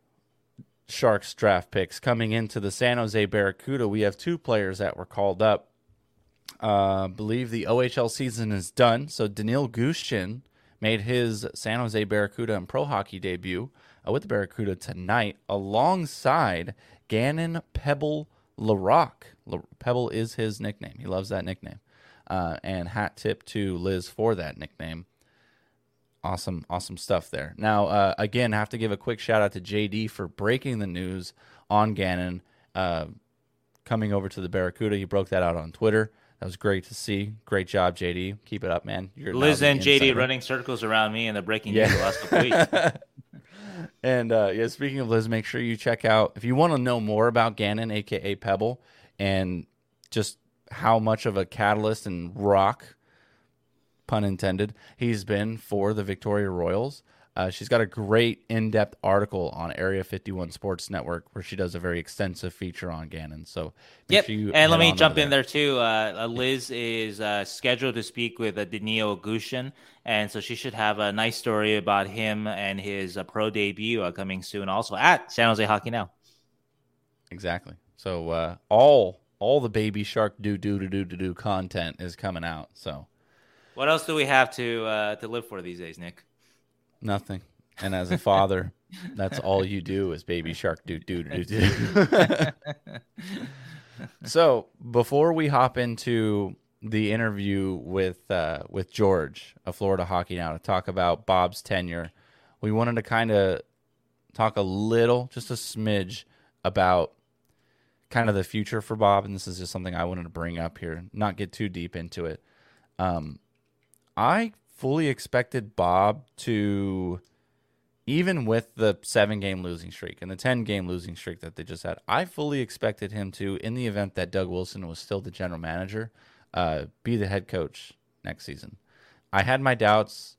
Sharks draft picks coming into the San Jose Barracuda, we have two players that were called up. Uh, believe the OHL season is done, so Daniil Gushchin made his San Jose Barracuda and pro hockey debut uh, with the Barracuda tonight, alongside Gannon Pebble Laroque. La- Pebble is his nickname. He loves that nickname. Uh, and hat tip to Liz for that nickname awesome awesome stuff there now uh, again I have to give a quick shout out to jd for breaking the news on gannon uh, coming over to the barracuda he broke that out on twitter that was great to see great job jd keep it up man You're Liz and JD insider. running circles around me and the breaking Yeah. news the last couple weeks. and uh, yeah, speaking of Liz, make sure you check out if you want to know more about Gannon, aka Pebble, and just how much of a catalyst and rock, pun intended, he's been for the Victoria Royals. Uh, she's got a great in-depth article on Area 51 Sports Network where she does a very extensive feature on Gannon. So Yep. sure and let me jump over in there too. Uh, uh, Liz is uh, scheduled to speak with uh, Daniil Gushchin, and so she should have a nice story about him and his uh, pro debut uh, coming soon. Also at San Jose Hockey Now. Exactly. So uh, all all the Baby Shark do do do do do do content is coming out. So What else do we have to uh, to live for these days, Nick? Nothing. And as a father, that's all you do is baby shark do do do do. so before we hop into the interview with uh, with George of Florida Hockey Now to talk about Bob's tenure, we wanted to kind of talk a little, just a smidge, about kind of the future for Bob. And this is just something I wanted to bring up here, not get too deep into it. Um, I fully expected Bob to, even with the seven game losing streak and the 10 game losing streak that they just had, I fully expected him to, in the event that Doug Wilson was still the general manager, uh, be the head coach next season. I had my doubts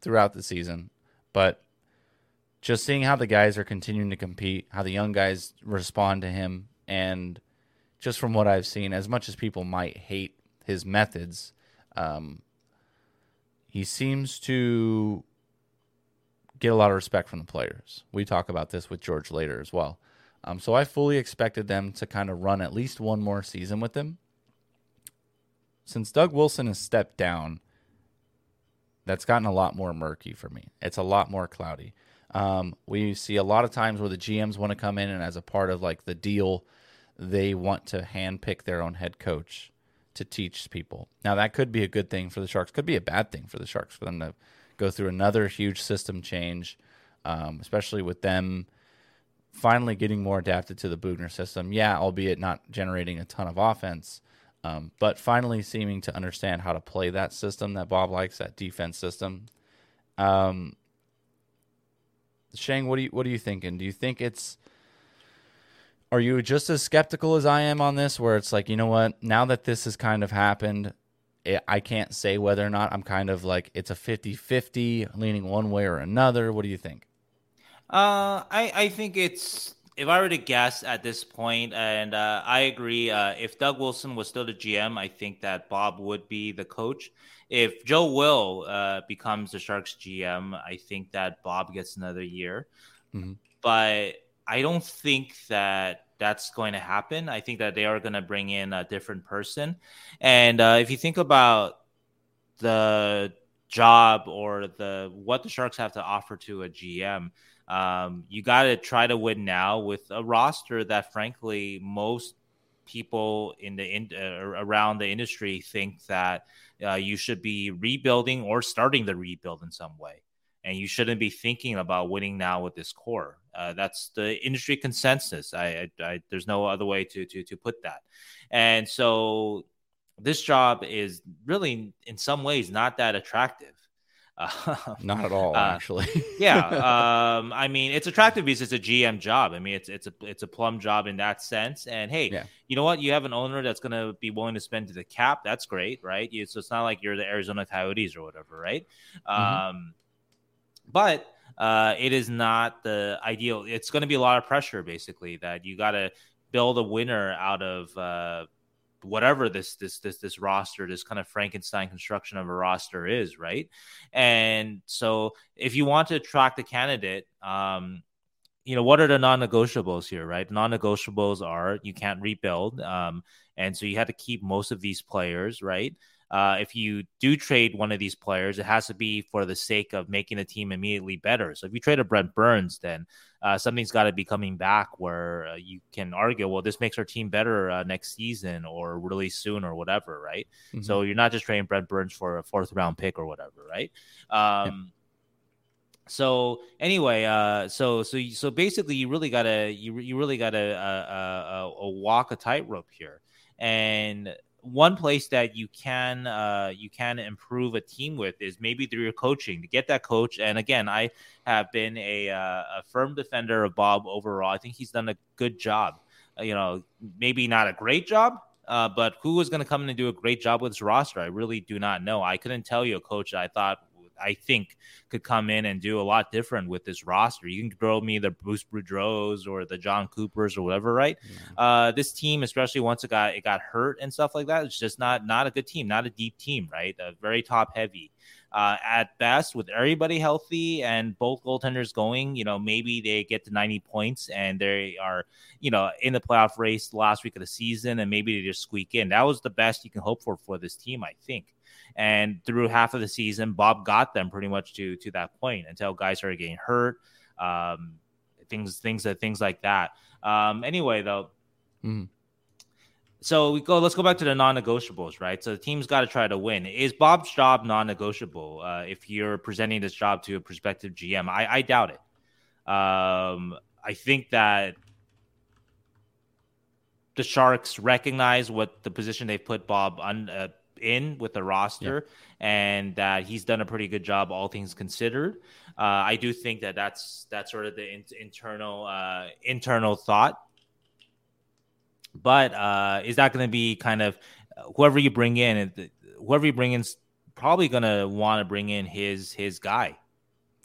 throughout the season, but just seeing how the guys are continuing to compete, how the young guys respond to him, and just from what I've seen, as much as people might hate his methods, um, he seems to get a lot of respect from the players. We talk about this with George later as well. Um, so I fully expected them to kind of run at least one more season with him. Since Doug Wilson has stepped down, that's gotten a lot more murky for me. It's a lot more cloudy. Um, we see a lot of times where the GMs want to come in and as a part of like the deal, they want to handpick their own head coach to teach people. Now that could be a good thing for the Sharks. Could be a bad thing for the Sharks for them to go through another huge system change, um, especially with them finally getting more adapted to the Boughner system. Yeah, albeit not generating a ton of offense, um, but finally seeming to understand how to play that system that Bob likes, that defense system. Um, Sheng, what do you what are you thinking? Do you think it's are you just as skeptical as I am on this where it's like, you know what, now that this has kind of happened, it, I can't say whether or not I'm kind of like it's a 50-50 leaning one way or another. What do you think? Uh, I I think it's if I were to guess at this point, and uh, I agree. Uh, if Doug Wilson was still the GM, I think that Bob would be the coach. If Joe Will uh, becomes the Sharks GM, I think that Bob gets another year. Mhm. But I don't think that that's going to happen. I think that they are going to bring in a different person. And uh, if you think about the job or the what the Sharks have to offer to a GM, um, you got to try to win now with a roster that, frankly, most people in the in, uh, around the industry think that uh, you should be rebuilding or starting the rebuild in some way, and you shouldn't be thinking about winning now with this core. Uh, that's the industry consensus. I, I, I there's no other way to to to put that, and so this job is really in some ways not that attractive Uh, Not at all, Uh, actually. yeah, um, I mean it's attractive because it's a GM job. I mean it's it's a it's a plum job in that sense. And hey, Yeah. you know what? You have an owner that's going to be willing to spend to the cap. That's great, right? You, so it's not like you're the Arizona Coyotes or whatever, right? Mhm. Um, but uh, it is not the ideal. It's going to be a lot of pressure, basically, that you got to build a winner out of uh, whatever this this this this roster, this kind of Frankenstein construction of a roster is, right? And so, if you want to attract a candidate, um, you know what are the non-negotiables here, right? Non-negotiables are you can't rebuild, um, and so you had to keep most of these players, right? Uh, if you do trade one of these players, it has to be for the sake of making the team immediately better. So if you trade a Brent Burns, then uh, something's got to be coming back where uh, you can argue, well, this makes our team better uh, next season or really soon or whatever, right? Mhm. So you're not just trading Brent Burns for a fourth round pick or whatever, right? Um, So anyway, uh, so so so basically, you really gotta you you really gotta uh, uh, uh, walk a tightrope here, and one place that you can uh, you can improve a team with is maybe through your coaching to get that coach. And again, I have been a, uh, a firm defender of Bob overall. I think he's done a good job. Uh, you know, maybe not a great job, uh, but who is going to come in and do a great job with his roster? I really do not know. I couldn't tell you a coach I thought I think could come in and do a lot different with this roster. You can throw me the Bruce Boudreau's or the John Coopers or whatever, right? Uh, this team, especially once it got it got hurt and stuff like that, it's just not not a good team, not a deep team, right? Uh, very top heavy. Uh, at best, with everybody healthy and both goaltenders going, you know, maybe they get to 90 points and they are, you know, in the playoff race last week of the season and maybe they just squeak in. That was the best you can hope for for this team, I think. And through half of the season, Bob got them pretty much to to that point until guys started getting hurt, um, things things that things like that. Um, anyway, though, Mhm. so we go. Let's go back to the non-negotiables, right? So the team's got to try to win. Is Bob's job non-negotiable? Uh, if you're presenting this job to a prospective GM, I, I doubt it. Um, I think that the Sharks recognize what the position they've put Bob on, uh, in with the roster, and that he's done a pretty good job, all things considered. Uh, I do think that that's that's sort of the in- internal uh, internal thought. But uh, is that going to be kind of whoever you bring in? Whoever you bring in is probably going to want to bring in his his guy,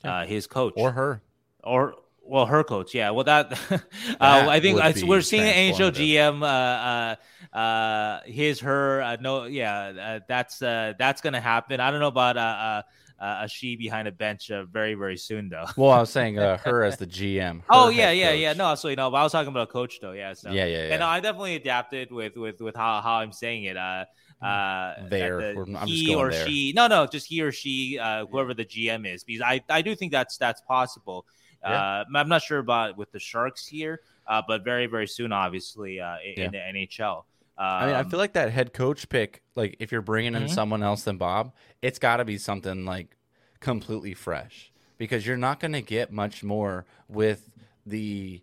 Yeah. uh, his coach, or her. or well, her coach. Yeah. Well, that, uh, That I think I, we're seeing an NHL. GM. Uh, uh, uh, his, her. Uh, no, yeah. Uh, that's uh, that's gonna happen. I don't know about uh, uh, uh, a she behind a bench uh, very very soon though. Well, I was saying uh, her as the GM. oh yeah, yeah, yeah. No, so you know, but I was talking about a coach though. Yeah. So Yeah, yeah, and yeah. no, I definitely adapted with with with how how I'm saying it. Uh, uh, There. the- he or there. she. No, no, just he or she, uh, whoever the GM is, because I I do think that's that's possible. Uh, I'm not sure about with the Sharks here, uh, but very very soon, obviously, uh, in, in the NHL. Um, I mean, I feel like that head coach pick, like if you're bringing in Mhm. someone else than Bob, it's got to be something like completely fresh because you're not going to get much more with the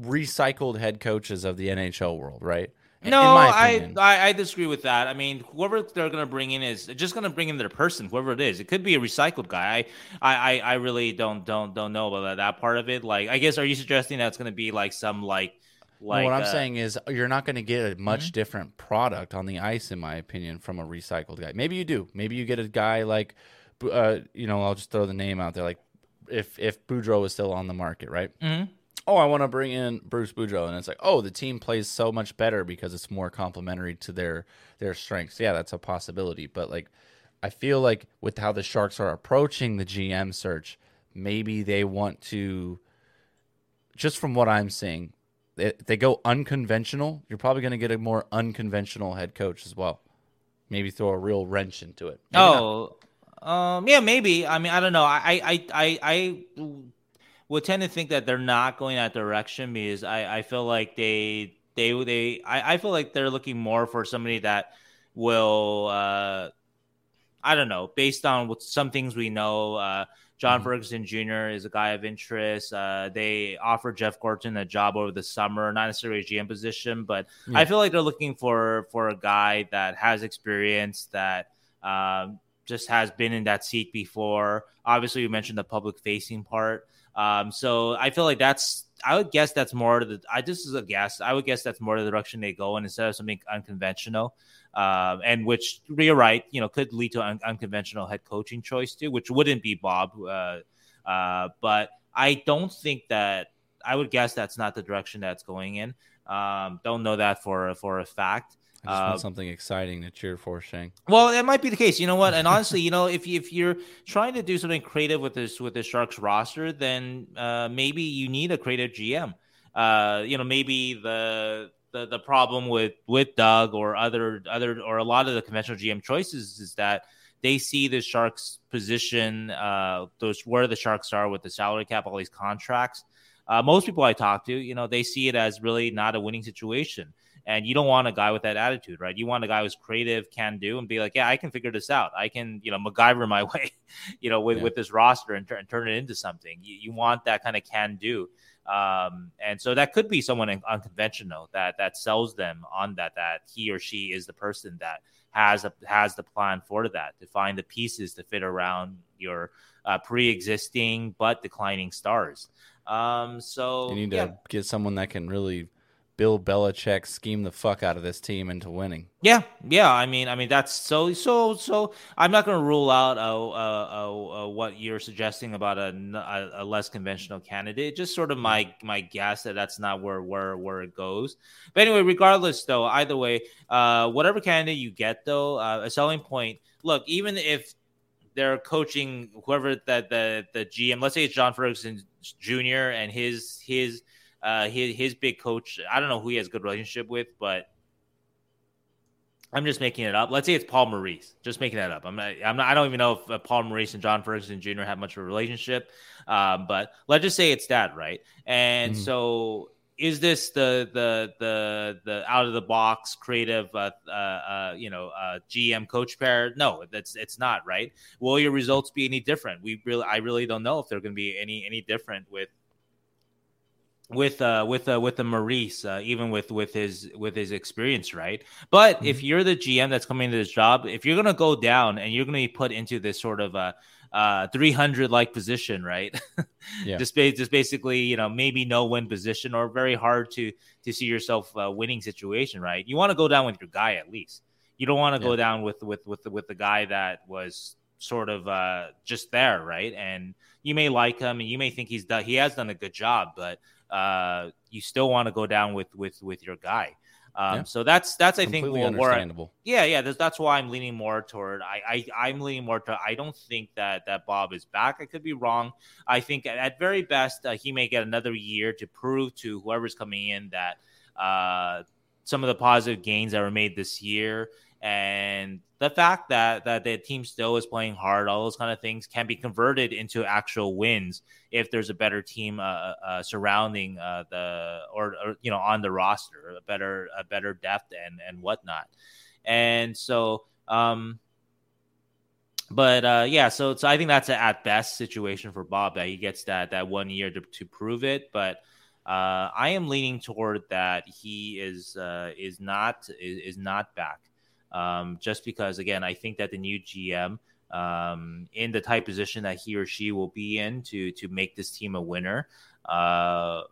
recycled head coaches of the NHL world, right? No, I. I I disagree with that. I mean, whoever they're going to bring in is just going to bring in their person, whoever it is. It could be a recycled guy. I I, I, really don't don't don't know about that, that part of it. Like, I guess are you suggesting that's going to be like some like No, what I'm uh, Mm-hmm. saying is you're not going to get a much different product on the ice, in my opinion, from a recycled guy. Maybe you do. Maybe you get a guy like, uh, you know, I'll just throw the name out there. Like, if if Boudreau is still on the market, right? Mhm. Oh, I want to bring in Bruce Boudreau, and it's like, oh, the team plays so much better because it's more complementary to their their strengths. Yeah, that's a possibility, but like, I feel like with how the Sharks are approaching the GM search, maybe they want to. Just from what I'm seeing, they, they go unconventional. You're probably going to get a more unconventional head coach as well. Maybe throw a real wrench into it. Maybe not. Oh, um, yeah, maybe. I mean, I don't know. I, I, I, I would tend to think that they're not going that direction because I, I feel like they, they, they, I, I feel like they're looking more for somebody that will, uh, I don't know, based on what some things we know. Uh, John Mhm. Ferguson Jr. is a guy of interest. Uh, they offered Jeff Gorton a job over the summer, not necessarily a GM position, but I feel like they're looking for for a guy that has experience that um, just has been in that seat before. Obviously, you mentioned the public facing part. Um, so I feel like that's I would guess that's more the I this is a guess. I would guess that's more the direction they go in instead of something unconventional. Um, and which you're right, you know, could lead to an unconventional head coaching choice too, which wouldn't be Bob. Uh, uh, but I don't think that I would guess that's not the direction that's going in. Um, don't know that for for a fact. I just want Uh, something exciting to cheer for, Sheng. well, that might be the case. You know what? And honestly, you know, if if you're trying to do something creative with this with the Sharks roster, then uh, maybe you need a creative GM. Uh, you know, maybe the the the problem with with Doug or other other or a lot of the conventional GM choices is that they see the Sharks position, uh, those where the Sharks are with the salary cap, all these contracts. Uh, most people I talk to, you know, they see it as really not a winning situation. And you don't want a guy with that attitude, right? You want a guy who's creative, can do, and be like, yeah, I can figure this out. I can, you know, MacGyver my way, you know, with, Yeah. with this roster and, and turn it into something. You, you want that kind of can do. Um, and so that could be someone unconventional that that sells them on that that he or she is the person that has a has the plan for that to find the pieces to fit around your uh, pre-existing but declining stars. Um, so You need to get someone that can really Bill Belichick scheme the fuck out of this team into winning. Yeah, yeah. I mean, I mean that's so so so. I'm not going to rule out uh, uh, uh, uh, what you're suggesting about a less conventional candidate. Just sort of my my guess that that's not where where where it goes. But anyway, regardless, though, either way, uh, whatever candidate you get, though, uh, a selling point. Look, even if they're coaching whoever that the the GM, let's say it's John Ferguson Jr. and his his uh his his big coach. I don't know who he has a good relationship with, but I'm just making it up. Let's say it's Paul Maurice. Just making that up. I'm not. I'm not. I don't even know if uh, Paul Maurice and John Ferguson Jr. have much of a relationship. Um, but let's just say it's that, right? And Mhm. so, is this the the the the out of the box creative, uh, uh, uh, you know, uh, GM coach pair? No, that's it's not, right? Will your results be any different? We really, I really don't know if they're going to be any any different with with uh with uh with the Maurice, uh, even with with his with his experience, right? But if you're the GM that's coming into this job, if you're gonna go down and you're gonna be put into this sort of a uh 300 like position, right? Yeah. just just basically, you know, maybe no win position or very hard to to see yourself uh, winning situation, right? You want to go down with your guy at least. You don't want to go down with with with the, with the guy that was sort of uh just there, right? And you may like him and you may think he's done he has done a good job, but uh, you still want to go down with with with your guy. Um, Yeah. So that's that's I think Completely where I- understandable. yeah, yeah. That's, that's why I'm leaning more toward. I, I I'm leaning more to. I don't think that that Bob is back. I could be wrong. I think at, at very best uh, he may get another year to prove to whoever's coming in that uh, some of the positive gains that were made this year and the fact that that the team still is playing hard, all those kind of things can be converted into actual wins if there's a better team uh, uh, surrounding uh, the or, or you know on the roster, a better a better depth and and whatnot. And so, um, but uh, yeah, so so I think that's a at best situation for Bob that he gets that that one year to, to prove it. But uh, I am leaning toward that he is uh, is not is, is not back. Um, just because again, I think that the new GM um, in the type position that he or she will be in to to make this team a winner. Uh,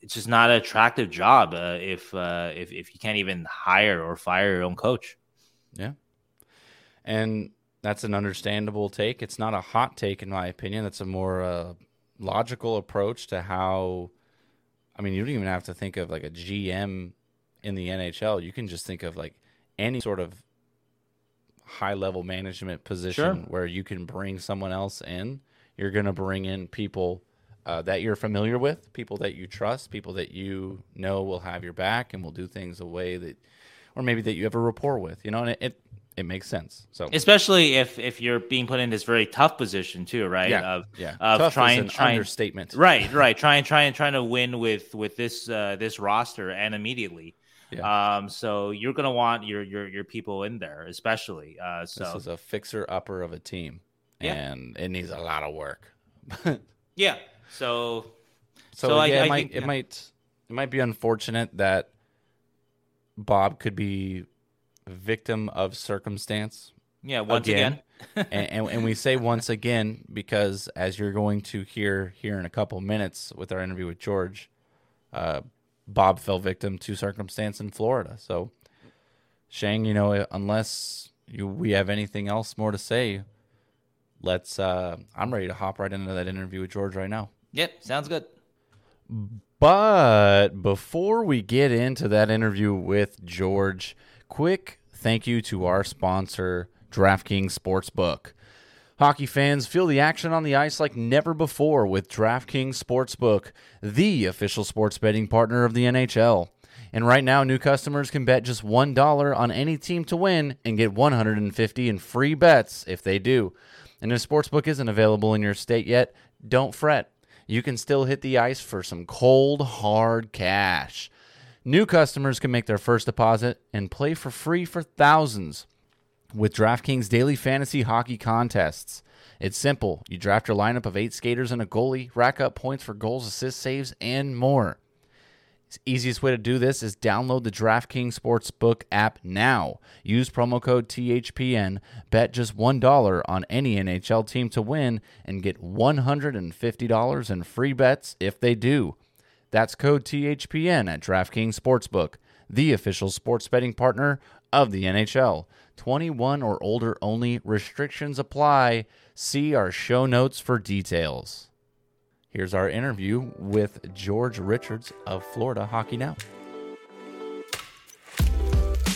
it's just not an attractive job uh, if uh, if if you can't even hire or fire your own coach. Yeah, and that's an understandable take. It's not a hot take, in my opinion. That's a more uh, logical approach to how. I mean, you don't even have to think of like a GM in the NHL. You can just think of like any sort of high level management position Sure. where you can bring someone else in. You're going to bring in people uh, that you're familiar with, people that you trust, people that you know will have your back and will do things a way that, or maybe that you have a rapport with, you know, and it, it, it makes sense. So, especially if if you're being put in this very tough position too, right? yeah, Of yeah. of Tough trying trying understatement. right, right, trying trying trying to win with with this uh, this roster and immediately. Um, so you're gonna want your your your people in there, especially. Uh, so This is a fixer upper of a team, Yeah. and it needs a lot of work. yeah, so So, So I- yeah, I it might think- it yeah. might it might be unfortunate that Bob could be victim of circumstance Yeah, once again. again. and, and, and we say once again because as you're going to hear here in a couple minutes with our interview with George, uh, Bob fell victim to circumstance in Florida. So, Sheng, you know, unless you, we have anything else more to say, let's. Uh, I'm ready to hop right into that interview with George right now. Yep, sounds good. But before we get into that interview with George, quick thank you to our sponsor, DraftKings Sportsbook. Hockey fans feel the action on the ice like never before with DraftKings Sportsbook, the official sports betting partner of the NHL. And right now, new customers can bet just $1 on any team to win and get 150 in free bets if they do. And if Sportsbook isn't available in your state yet, don't fret. You can still hit the ice for some cold, hard cash. New customers can make their first deposit and play for free for thousands with DraftKings daily fantasy hockey contests. It's simple. You draft your lineup of eight skaters and a goalie, rack up points for goals, assists, saves, and more. The easiest way to do this is download the DraftKings Sportsbook app now. Use promo code THPN, bet just $1 on any NHL team to win, and get $150 in free bets if they do. That's code THPN at DraftKings Sportsbook, the official sports betting partner of the NHL. 21 or older only. Restrictions apply. See our show notes for details. Here's our interview with George Richards of Florida Hockey Now.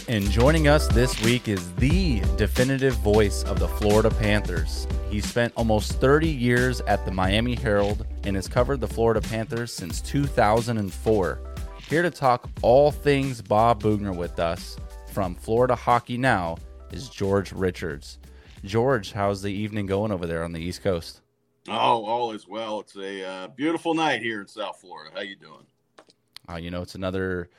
And joining us this week is the definitive voice of the Florida Panthers. He spent almost 30 years at the Miami Herald and has covered the Florida Panthers since 2004. Here to talk all things Bob Boughner with us from Florida Hockey Now is George Richards. George, how's the evening going over there on the East Coast? Oh, all is well. It's a uh, beautiful night here in South Florida. How you doing? Uh, you know, it's another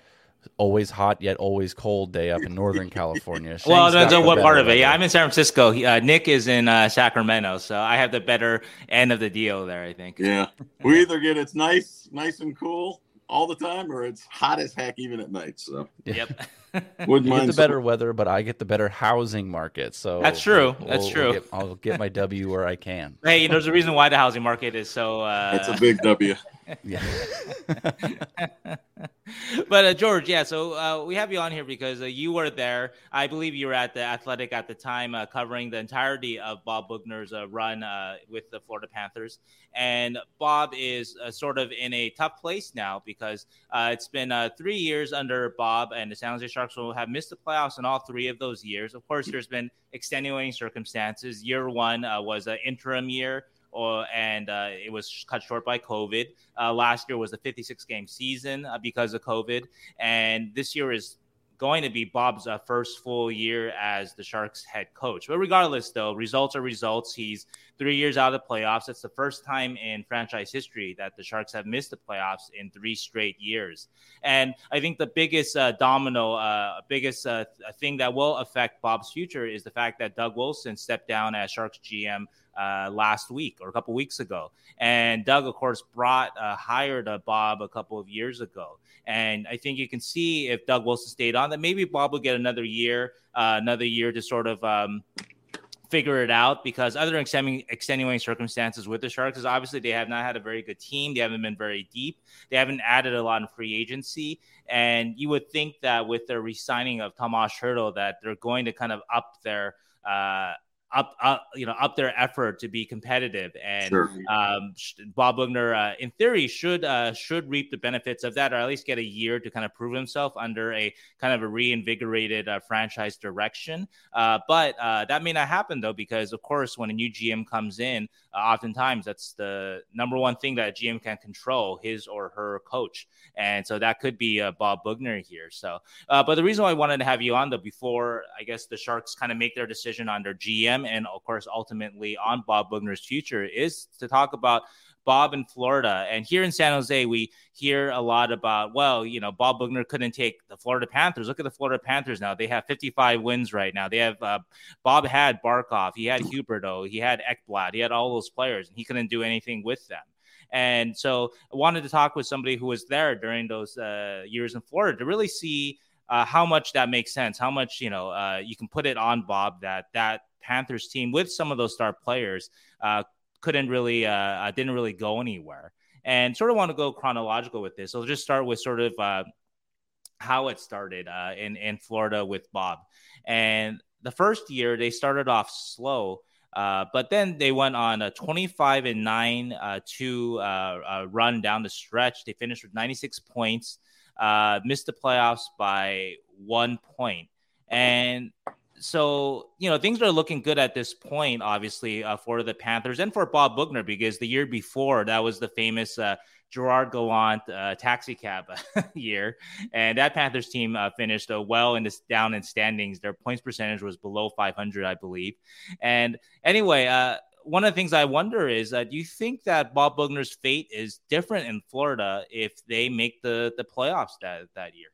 always hot yet always cold day up in Northern California. well, depends on what part of it. Yeah, I'm in San Francisco. Uh, Nick is in uh, Sacramento, so I have the better end of the deal there. I think. Yeah, we either get it's nice, nice and cool all the time, or it's hot as heck even at night. So. Yep. Wouldn't you mind get the better weather, but I get the better housing market. So that's true. We'll, that's true. We'll get, I'll get my W where I can. Hey, there's a reason why the housing market is so. Uh... It's a big W. yeah. but uh, George, yeah. So uh, we have you on here because uh, you were there. I believe you were at the Athletic at the time, uh, covering the entirety of Bob Boughner's uh, run uh, with the Florida Panthers. And Bob is sort of in a tough place now because it's been three years under Bob, and the San Jose Sharks will have missed the playoffs in all three of those years. Of course, there's been extenuating circumstances. Year one was an interim year or, and uh, it was cut short by COVID. Uh, last year was a 56 game season uh, because of COVID, and this year is going to be Bob's uh, first full year as the Sharks head coach. But regardless, though, results are results. He's three years out of the playoffs. It's the first time in franchise history that the Sharks have missed the playoffs in three straight years. And I think the biggest uh, domino, uh, biggest uh, thing that will affect Bob's future is the fact that Doug Wilson stepped down as Sharks GM uh, last week or a couple weeks ago. And Doug, of course, brought uh, hired uh, Bob a couple of years ago. And I think you can see if Doug Wilson stayed on that maybe Bob will get another year, uh, another year to sort of. Um, figure it out because other extenuating circumstances with the Sharks is obviously they have not had a very good team. They haven't been very deep. They haven't added a lot in free agency. And you would think that with the resigning of Tomas Hertl that they're going to kind of up their uh, up, up you know up their effort to be competitive. And sure. um, Bob Boughner uh, in theory should uh, should reap the benefits of that or at least get a year to kind of prove himself under a kind of a reinvigorated uh, franchise direction. Uh, but uh, that may not happen though because of course when a new GM comes in uh, oftentimes that's the number one thing that a GM can control his or her coach. And so that could be Bob Boughner here. So but the reason why I wanted to have you on though before I guess the Sharks kind of make their decision on their GM and of course ultimately on Bob Boughner's future is to talk about Bob in Florida. And here in San Jose, we hear a lot about, well, you know, Bob Boughner couldn't take the Florida Panthers. Look at the Florida Panthers now. They have 55 wins right now. They have, uh, Bob had Barkov, he had Huberdeau, he had Ekblad, he had all those players, and he couldn't do anything with them. And so I wanted to talk with somebody who was there during those uh, years in Florida to really see uh, how much that makes sense, how much you know uh, you can put it on Bob that that Panthers team with some of those star players uh, couldn't really uh, uh, didn't really go anywhere. And sort of want to go chronological with this. So I'll just start with sort of uh, how it started in in Florida with Bob. And the first year they started off slow. Uh, but then they went on a 25 and 9 uh, to uh, run down the stretch. They finished with 96 points uh, missed the playoffs by one point. And so, you know, things are looking good at this point, obviously, uh, for the Panthers and for Bob Boughner, because the year before that was the famous uh, Gerard Gallant uh, taxi cab year. And that Panthers team uh, finished uh, well in this down in standings. Their points percentage was below 500, I believe. And anyway, uh, one of the things I wonder is, uh, do you think that Bob Boughner's fate is different in Florida if they make the the playoffs that that year?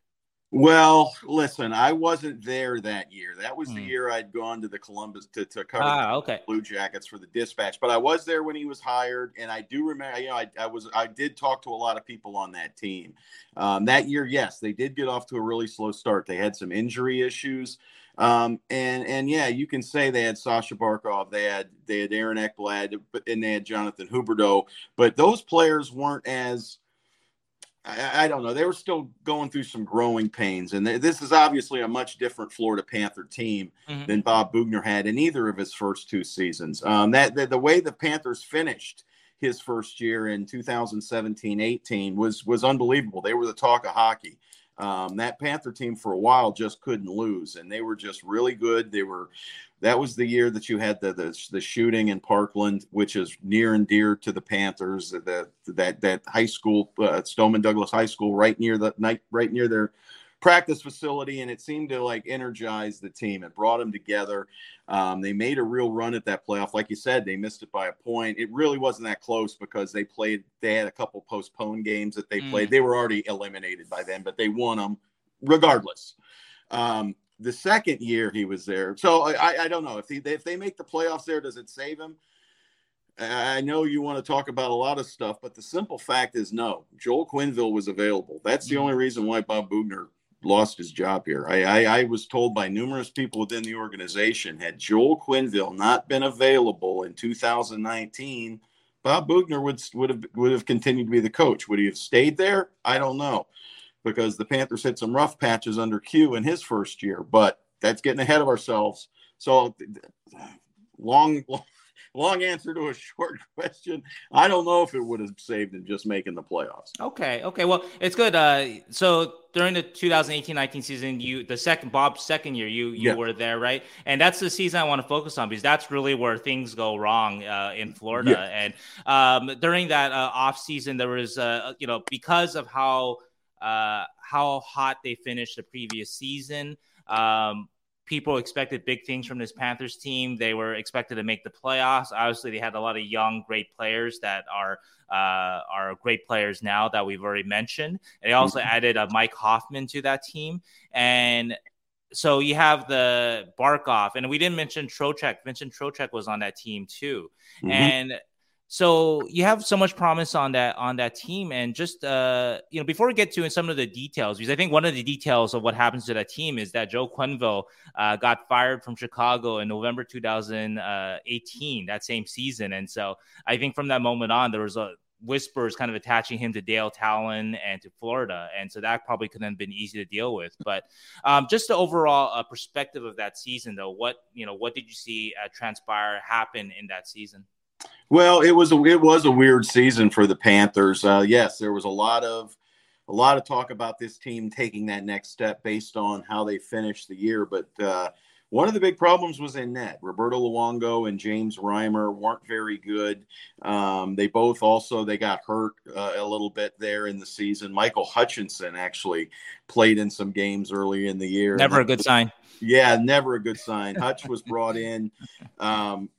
Well, listen, I wasn't there that year. That was the hmm. year I'd gone to the Columbus to, to cover ah, okay. Blue Jackets for the Dispatch. But I was there when he was hired, and I do remember. You know, I, I was I did talk to a lot of people on that team. Um, that year, yes, they did get off to a really slow start. They had some injury issues. Um, and and yeah, you can say they had Sasha Barkov, they had they had Aaron Ekblad, and they had Jonathan Huberdeau, but those players weren't as I, I, don't know. They were still going through some growing pains, and they, this is obviously a much different Florida Panther team mm-hmm. than Bob Boughner had in either of his first two seasons. Um, that the, the way the Panthers finished his first year in 2017-18 was was unbelievable. They were the talk of hockey. Um, that Panther team for a while just couldn't lose, and they were just really good. They were. That was the year that you had the the, the shooting in Parkland, which is near and dear to the Panthers. The, that that high school, uh, Stoneman Douglas High School, right near the night, right near their practice facility, and it seemed to like energize the team. It brought them together. Um, they made a real run at that playoff. Like you said, they missed it by a point. It really wasn't that close because they played. They had a couple postponed games that they mm. played. They were already eliminated by then, but they won them regardless. Um, the second year he was there, so I, I don't know if he, if they make the playoffs there, does it save him? I know you want to talk about a lot of stuff, but the simple fact is no. Joel Quenneville was available. That's the mm. only reason why Bob Boughner lost his job here. I, I, I, was told by numerous people within the organization had Joel Quenneville not been available in 2019, Bob Boughner would would have would have continued to be the coach. Would he have stayed there? I don't know, because the Panthers had some rough patches under Q in his first year. But that's getting ahead of ourselves. So long, long long answer to a short question. I don't know if it would have saved him just making the playoffs. Okay. Okay. Well, it's good. Uh, so during the 2018-19 season, you the second Bob's second year, you you yeah. were there, right? And that's the season I want to focus on because that's really where things go wrong uh, in Florida. Yeah. And um, during that uh, off season, there was uh, you know because of how uh, how hot they finished the previous season. Um, people expected big things from this Panthers team. They were expected to make the playoffs. Obviously, they had a lot of young, great players that are uh, are great players now that we've already mentioned. They also mm-hmm. added a Mike Hoffman to that team, and so you have the Barkov, and we didn't mention Trocheck. Vincent Trocheck was on that team too, mm-hmm. and so you have so much promise on that on that team, and just uh, you know, before we get to some of the details, because I think one of the details of what happens to that team is that Joe Quenneville uh, got fired from Chicago in November 2018, that same season, and so I think from that moment on, there was a whispers kind of attaching him to Dale Tallon and to Florida, and so that probably couldn't have been easy to deal with. But um, just the overall uh, perspective of that season, though, what you know, what did you see uh, transpire happen in that season? Well, it was a it was a weird season for the Panthers. Uh, yes, there was a lot of a lot of talk about this team taking that next step based on how they finished the year. But uh, one of the big problems was in net. Roberto Luongo and James Reimer weren't very good. Um, they both also they got hurt uh, a little bit there in the season. Michael Hutchinson actually played in some games early in the year. Never a good sign. Yeah, never a good sign. Hutch was brought in. Um,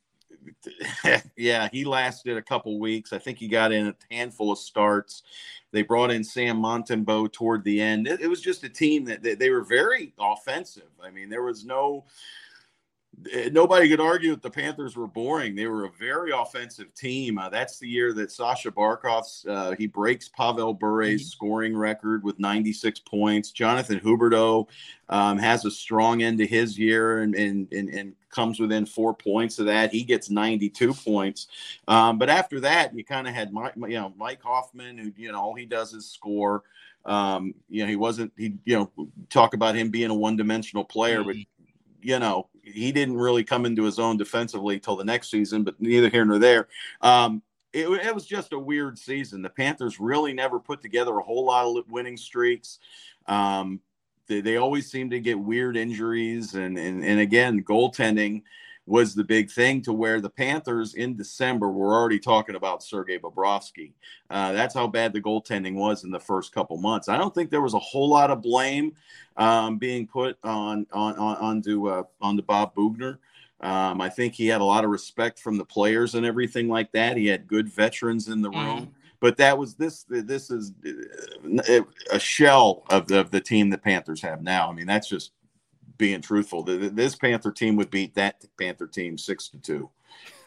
yeah, he lasted a couple weeks. I think he got in a handful of starts. They brought in Sam Montembeault toward the end. It, it was just a team that they, were very offensive. I mean, there was no nobody could argue that the Panthers were boring. They were a very offensive team. Uh, that's the year that Sasha Barkov's uh, he breaks Pavel Bure's mm-hmm. scoring record with 96 points. Jonathan Huberdeau um, has a strong end to his year and, and, and, and, comes within four points of that. He gets 92 points. Um, but after that, you kind of had Mike, you know, Mike Hoffman, who, you know, all he does is score. Um, you know, he wasn't, he, you know, talk about him being a one dimensional player, mm-hmm. but you know, he didn't really come into his own defensively till the next season, but neither here nor there. Um, it, it, was just a weird season. The Panthers really never put together a whole lot of winning streaks. Um, they, they always seem to get weird injuries, and and and again, goaltending was the big thing to where the Panthers in December were already talking about Sergei Bobrovsky. Uh, that's how bad the goaltending was in the first couple months. I don't think there was a whole lot of blame um, being put on on, on onto uh, onto Bob Boughner. Um, I think he had a lot of respect from the players and everything like that. He had good veterans in the mm. room. But that was this. This is uh, a shell of the, of the team the Panthers have now. I mean, that's just being truthful. This Panther team would beat that Panther team six to two.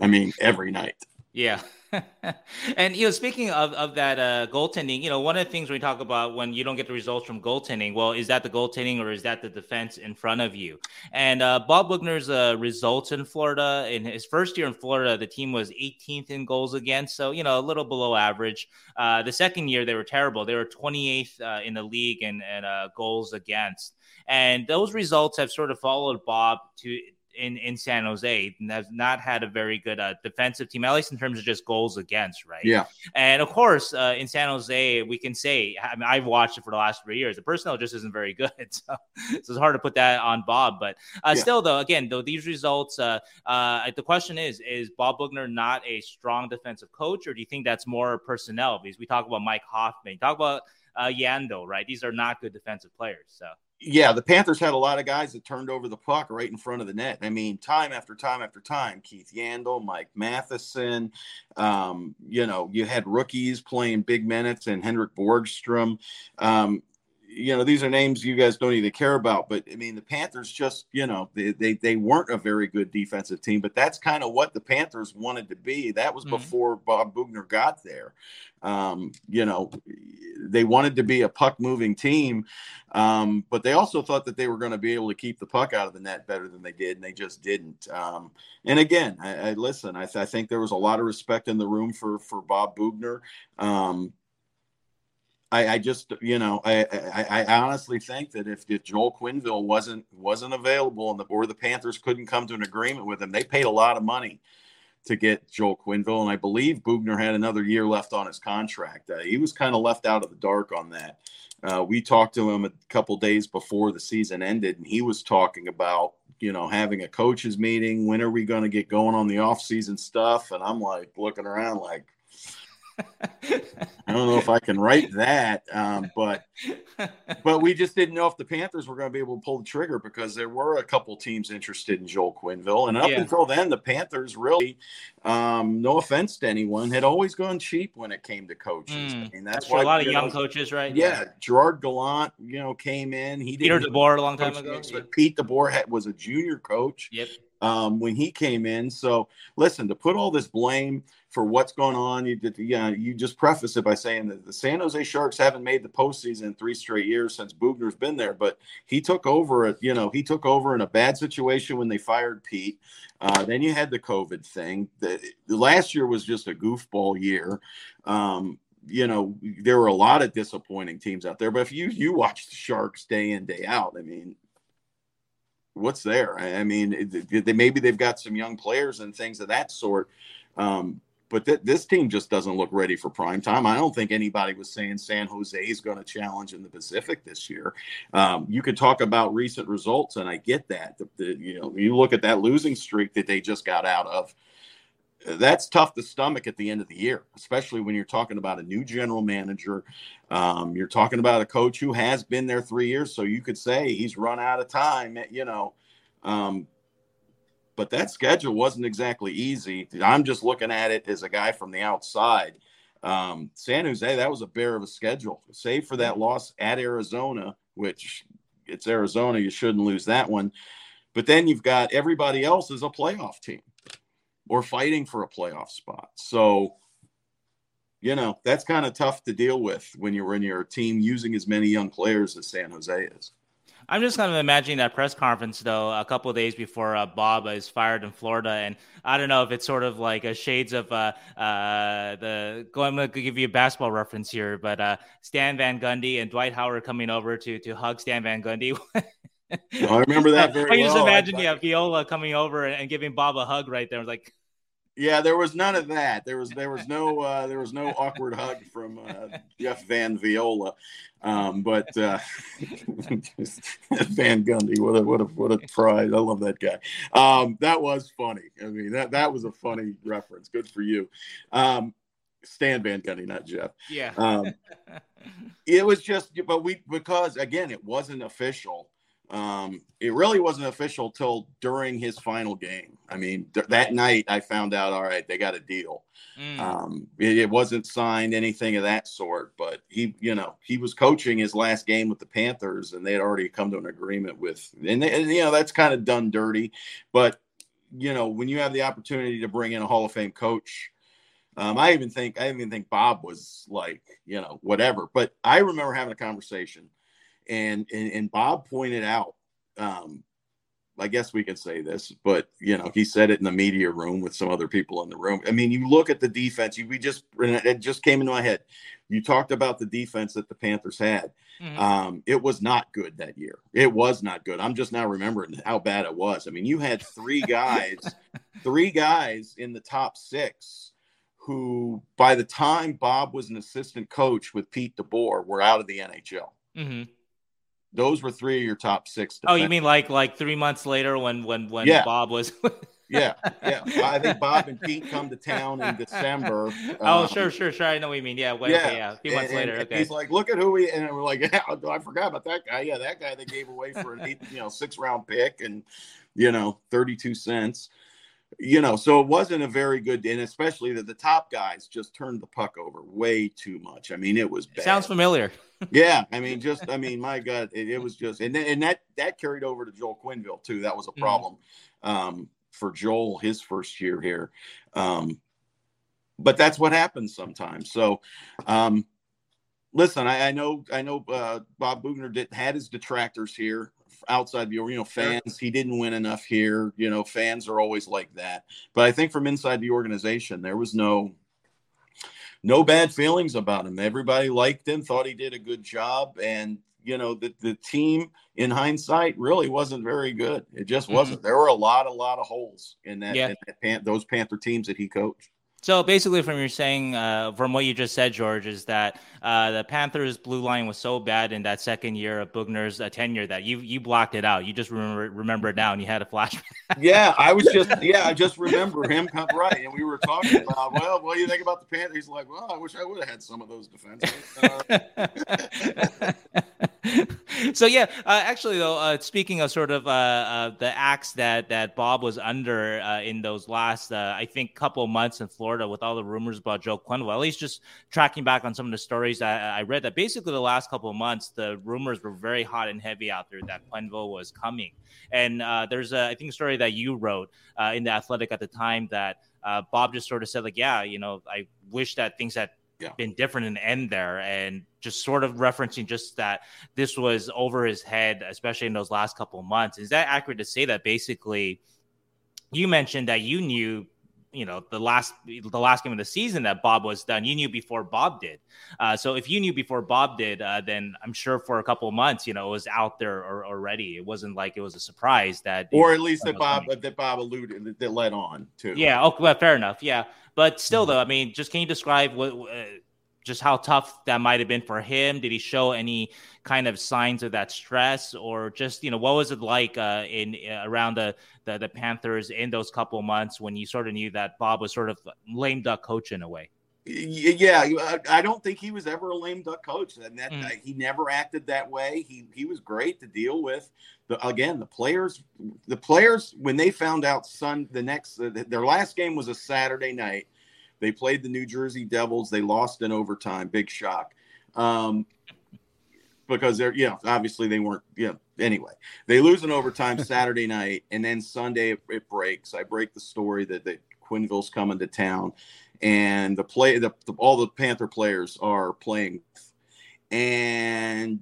I mean, every night. Yeah. and you know, speaking of, of that uh, goaltending, you know, one of the things we talk about when you don't get the results from goaltending, well, is that the goaltending or is that the defense in front of you? And uh, Bob Boughner's uh, results in Florida in his first year in Florida, the team was 18th in goals against, so you know, a little below average. Uh, the second year, they were terrible; they were 28th uh, in the league and and uh, goals against. And those results have sort of followed Bob to in in San Jose and has not had a very good uh, defensive team, at least in terms of just goals against, right? Yeah. And of course, uh, in San Jose, we can say, I mean, I've watched it for the last three years. The personnel just isn't very good, so, so it's hard to put that on Bob. But uh, yeah. still, though, again, though these results, uh, uh, the question is, is Bob Boughner not a strong defensive coach, or do you think that's more personnel? Because we talk about Mike Hoffman, talk about uh, Yandle, right? These are not good defensive players, so yeah, the Panthers had a lot of guys that turned over the puck right in front of the net. I mean, time after time after time, Keith Yandle, Mike Matheson, um, you know, you had rookies playing big minutes and Henrik Borgstrom. Um, you know, these are names you guys don't even care about, but I mean, the Panthers just, you know, they, they, they weren't a very good defensive team, but that's kind of what the Panthers wanted to be. That was mm-hmm. before Bob Boughner got there. Um, you know, they wanted to be a puck moving team, um, but they also thought that they were going to be able to keep the puck out of the net better than they did, and they just didn't. Um, and again, I, I listen. I, th- I, think there was a lot of respect in the room for for Bob Boughner. I, I, just, you know, I, I, I, honestly think that if, if Joel Quenneville wasn't wasn't available and the or the Panthers couldn't come to an agreement with him, they paid a lot of money to get Joel Quenneville, and I believe Boughner had another year left on his contract. Uh, he was kind of left out of the dark on that. Uh, we talked to him a couple days before the season ended, and he was talking about you know having a coaches meeting. When are we going to get going on the off season stuff? And I'm like looking around like I don't know if I can write that, um, but but we just didn't know if the Panthers were going to be able to pull the trigger because there were a couple teams interested in Joel Quenneville, and up yeah. until then, the Panthers really, um, no offense to anyone, had always gone cheap when it came to coaches. Mm, I mean, that's, that's why a lot of young know, coaches, right? Yeah, Gerard Gallant, you know, came in. He Peter DeBoer a long time ago, but Pete DeBoer had, was a junior coach. Yep. Um, when he came in. So listen, to put all this blame for what's going on. You did, yeah, you just preface it by saying that the San Jose Sharks haven't made the postseason three straight years since Boughner's been there. But he took over it. You know, he took over in a bad situation when they fired Pete. Uh, then you had the COVID thing. The, the, last year was just a goofball year. Um, you know, there were a lot of disappointing teams out there. But if you you watch the Sharks day in day out, I mean, what's there? I mean, they, maybe they've got some young players and things of that sort. Um, but th- this team just doesn't look ready for prime time. I don't think anybody was saying San Jose is going to challenge in the Pacific this year. Um, you could talk about recent results, and I get that. The, the, you know, you look at that losing streak that they just got out of. That's tough to stomach at the end of the year, especially when you're talking about a new general manager. Um, you're talking about a coach who has been there three years, so you could say he's run out of time. You know, um, but that schedule wasn't exactly easy. I'm just looking at it as a guy from the outside. Um, San Jose, that was a bear of a schedule, save for that loss at Arizona, which it's Arizona. You shouldn't lose that one. But then you've got everybody else is a playoff team or fighting for a playoff spot. So, you know, that's kind of tough to deal with when you're in your team using as many young players as San Jose is. I'm just kind of imagining that press conference though, a couple days before uh, Bob is fired in Florida, and I don't know if it's sort of like a shades of uh, uh, the. Go, I'm going to give you a basketball reference here, but uh, Stan Van Gundy and Dwight Howard coming over to to hug Stan Van Gundy. I remember that very I well. just imagine, yeah, Viola coming over and, and giving Bob a hug right there. I was like, Yeah, there was none of that. There was there was no uh, there was no awkward hug from uh, Jeff Van Viola, um, but uh, Van Gundy, what a what a what a pride! I love that guy. Um, that was funny. I mean that that was a funny reference. Good for you, um, Stan Van Gundy, not Jeff. yeah. Um, it was just, but we because again, it wasn't official. Um, it really wasn't official till during his final game. I mean, th- that night I found out. All right, they got a deal. Mm. Um, it, it wasn't signed, anything of that sort. But he, you know, he was coaching his last game with the Panthers, and they had already come to an agreement with, and, they, and you know, that's kind of done dirty. But you know, when you have the opportunity to bring in a Hall of Fame coach. Um, I even think I even think Bob was like, you know, whatever. But I remember having a conversation, and and, and Bob pointed out, um, I guess we can say this, but you know, he said it in the media room with some other people in the room. I mean, you look at the defense. You, we just it just came into my head. You talked about the defense that the Panthers had. Mhm. Um, it was not good that year. It was not good. I'm just now remembering how bad it was. I mean, you had three guys, three guys in the top six who, by the time Bob was an assistant coach with Pete DeBoer, were out of the NHL. Mhm. Those were three of your top six. Oh, you mean like like three months later when when when Yeah. Bob was? Yeah, yeah. I think Bob and Pete come to town in December. oh, um, sure, sure, sure. I know what you mean. Yeah, wait, Yeah, okay, yeah. A few months and- later. and Okay. He's like, look at who we and we're like, yeah, I forgot about that guy. Yeah, that guy they gave away for an eight, you know, six round pick and you know, 32 cents. You know, so it wasn't a very good and especially that the top guys just turned the puck over way too much. I mean, it was bad. Sounds familiar. yeah, I mean, just I mean, my God, it, it was just and then, and that that carried over to Joel Quenneville too. That was a Mhm. problem um, for Joel his first year here. Um, but that's what happens sometimes. So, um, listen, I, I know I know uh, Bob Boughner did had his detractors here outside the you know fans. He didn't win enough here. You know, fans are always like that. But I think from inside the organization, there was no no bad feelings about him. Everybody liked him, thought he did a good job, and you know the the team in hindsight really wasn't very good. It just Mhm. wasn't. There were a lot, a lot of holes in that, Yeah. in that Pan- those Panther teams that he coached. So basically, from your saying, uh, from what you just said, George, is that uh, the Panthers' blue line was so bad in that second year of Boughner's uh, tenure that you you blocked it out. You just remember remember it now, and you had a flashback. Yeah, I was just yeah, I just remember him come right, and we were talking about well, what do you think about the Panthers? He's like, well, I wish I would have had some of those defenses. Uh, so yeah, uh, actually though, uh, speaking of sort of uh, uh, the acts that that Bob was under uh, in those last, uh, I think, couple months in Florida with all the rumors about Joe Quenneville. at least just tracking back on some of the stories I, I read, that basically the last couple of months the rumors were very hot and heavy out there that Quenneville was coming, and uh, there's a I think a story that you wrote uh, in the Athletic at the time that uh, Bob just sort of said like, yeah, you know, I wish that things had Yeah. been different and end there, and just sort of referencing just that this was over his head, especially in those last couple of months. Is that accurate to say that basically you mentioned that you knew, you know, the last the last game of the season that Bob was done. You knew before Bob did. Uh, so if you knew before Bob did, uh, then I'm sure for a couple of months, you know, it was out there or, already. It wasn't like it was a surprise that, or at least that Bob coming. that Bob alluded that, that led on to. Yeah. Okay. Well, fair enough. Yeah. But still, though, I mean, just can you describe what, uh, just how tough that might have been for him? Did he show any kind of signs of that stress, or just you know, what was it like uh, in uh, around the, the the Panthers in those couple months when you sort of knew that Bob was sort of lame duck coach in a way? Yeah, I- don't think he was ever a lame duck coach, and that Mm. uh, he never acted that way. He he was great to deal with. The, again, the players, the players when they found out Sun the next uh, their last game was a Saturday night. They played the New Jersey Devils. They lost in overtime. Big shock. Um, because they're yeah obviously they weren't yeah anyway, they lose in overtime Saturday night, and then Sunday it, it, breaks. I break the story that, that Quenneville's coming to town, and the play the, the all the Panther players are playing, and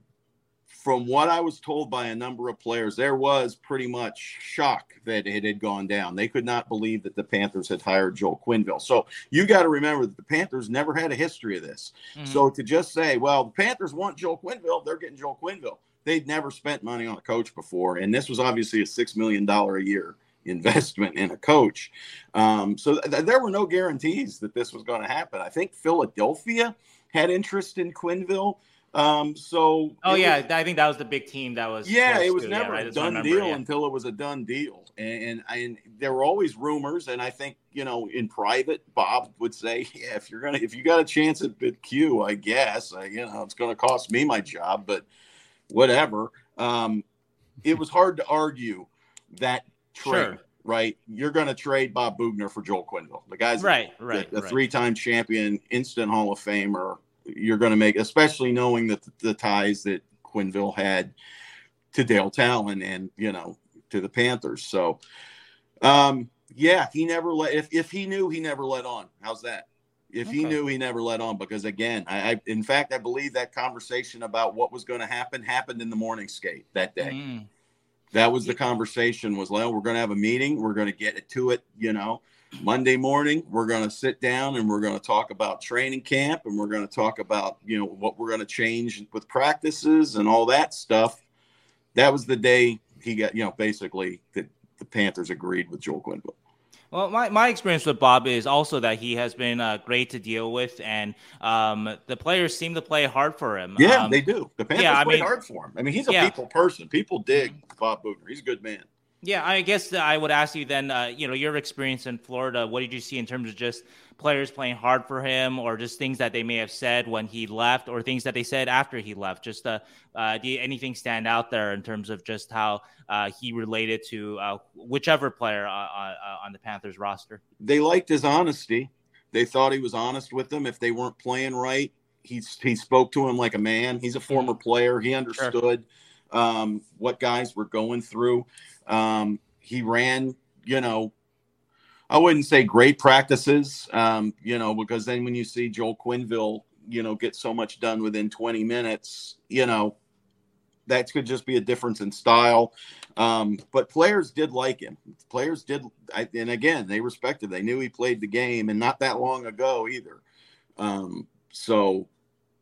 from what I was told by a number of players, there was pretty much shock that it had gone down. They could not believe that the Panthers had hired Joel Quenneville. So you got to remember that the Panthers never had a history of this. Mm-hmm. So to just say, well, the Panthers want Joel Quenneville, they're getting Joel Quenneville. They'd never spent money on a coach before, and this was obviously a six million dollar a year investment in a coach. Um, so th- there were no guarantees that this was going to happen. I think Philadelphia had interest in Quenneville. Um, so oh yeah, was, I think that was the big team that was yeah, it was to, never yeah, a done remember, deal yeah. until it was a done deal, and, and, and there were always rumors, and I think you know in private, Bob would say, yeah, if you're gonna if you got a chance at, at Q, I guess I, you know it's to cost me my job, but whatever. Um, it was hard to argue that trade. Sure. Right, you're going to trade Bob Boughner for Joel Quenneville. The guy's right, right, a, right. three-time champion, instant Hall of Famer, you're going to make, especially knowing that the, the ties that Quenneville had to Dale Tallon and you know to the Panthers. So, um, yeah, he never let. If if he knew, he never let on. How's that? If okay. he knew, he never let on. Because again, I, I, in fact I believe that conversation about what was going to happen happened in the morning skate that day. Mm. That was the conversation. Was well, we're going to have a meeting. We're going to get to it. You know Monday morning, we're going to sit down and we're going to talk about training camp and we're going to talk about, you know, what we're going to change with practices and all that stuff. That was the day he got, you know, basically the, the Panthers agreed with Joel Quenneville. Well, my, my experience with Bob is also that he has been uh, great to deal with, and um, the players seem to play hard for him. Yeah, um, they do. The Panthers yeah, play mean, hard for him. I mean, he's a yeah. people person. People dig Bob Boughner. He's a good man. Yeah, I guess I would ask you then, uh, you know, your experience in Florida, what did you see in terms of just players playing hard for him or just things that they may have said when he left or things that they said after he left? Just uh, uh, do you, anything stand out there in terms of just how uh, he related to uh, whichever player uh, uh, on the Panthers roster? They liked his honesty. They thought he was honest with them. If they weren't playing right, he, he spoke to him like a man. He's a former mm-hmm. player. He understood sure. um, what guys were going through. Um, he ran, you know, I wouldn't say great practices, um, you know, because then when you see Joel Quenneville, you know, get so much done within 20 minutes, you know, that could just be a difference in style. Um, but players did like him. Players did, and again, they respected. They knew he played the game, and not that long ago either. Um, so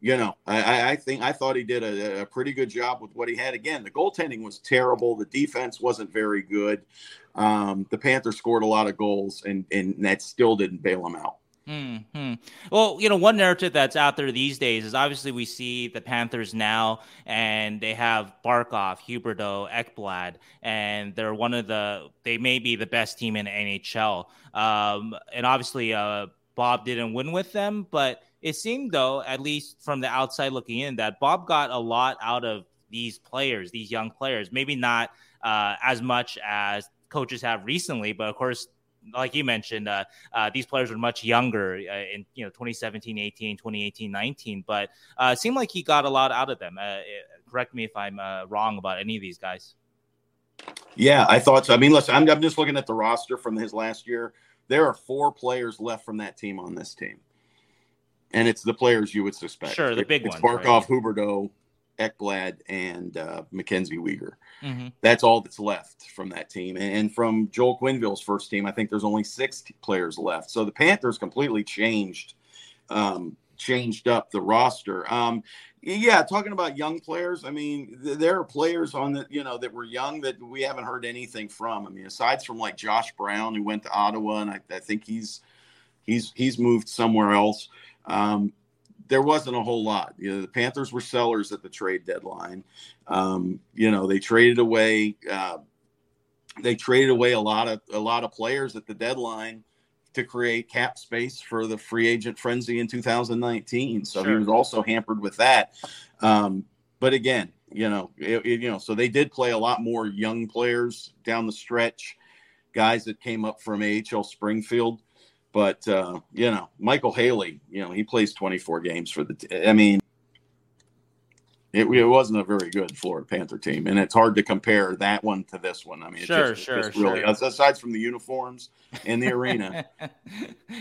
you know, I, I think I thought he did a, a, pretty good job with what he had. Again, the goaltending was terrible. The defense wasn't very good. Um, the Panthers scored a lot of goals, and and that still didn't bail them out. Hmm. Well, you know, one narrative that's out there these days is obviously we see the Panthers now, and they have Barkov, Huberdeau, Ekblad, and they're one of the they may be the best team in NHL. Um, and obviously, uh, Bob didn't win with them, but it seemed, though, at least from the outside looking in, that Bob got a lot out of these players, these young players. Maybe not uh, as much as coaches have recently, but of course, like you mentioned, uh, uh, these players were much younger uh, in you know 2017, 18, 2018, 19. But uh, it seemed like he got a lot out of them. Uh, correct me if I'm wrong about any of these guys. Yeah, I thought so. I mean, listen, I'm, I'm just looking at the roster from his last year. There are four players left from that team on this team and it's the players you would suspect. Sure, the big it's ones. Barkov, right? Huberdeau, Ekblad, and uh, Mackenzie Weegar. Mm-hmm. That's all that's left from that team. And from Joel Quenneville's first team, I think there's only six players left. So the Panthers completely changed, um, changed up the roster. Um, yeah, talking about young players, I mean, th- there are players on the, you know, that were young that we haven't heard anything from. I mean, aside from like Josh Brown, who went to Ottawa, and I, I think he's he's he's moved somewhere else. Um, there wasn't a whole lot. You know, the Panthers were sellers at the trade deadline. Um, you know, they traded away. Uh, they traded away a lot of a lot of players at the deadline to create cap space for the free agent frenzy in 2019. So sure. he was also hampered with that. Um, but again, you know, it, it, you know, so they did play a lot more young players down the stretch, guys that came up from AHL Springfield. But uh, you know, Michael Haley, you know, he plays 24 games for the. T- I mean, it, it wasn't a very good Florida Panther team, and it's hard to compare that one to this one. I mean, it's Sure, just, sure, just really sure. aside from the uniforms and the arena. and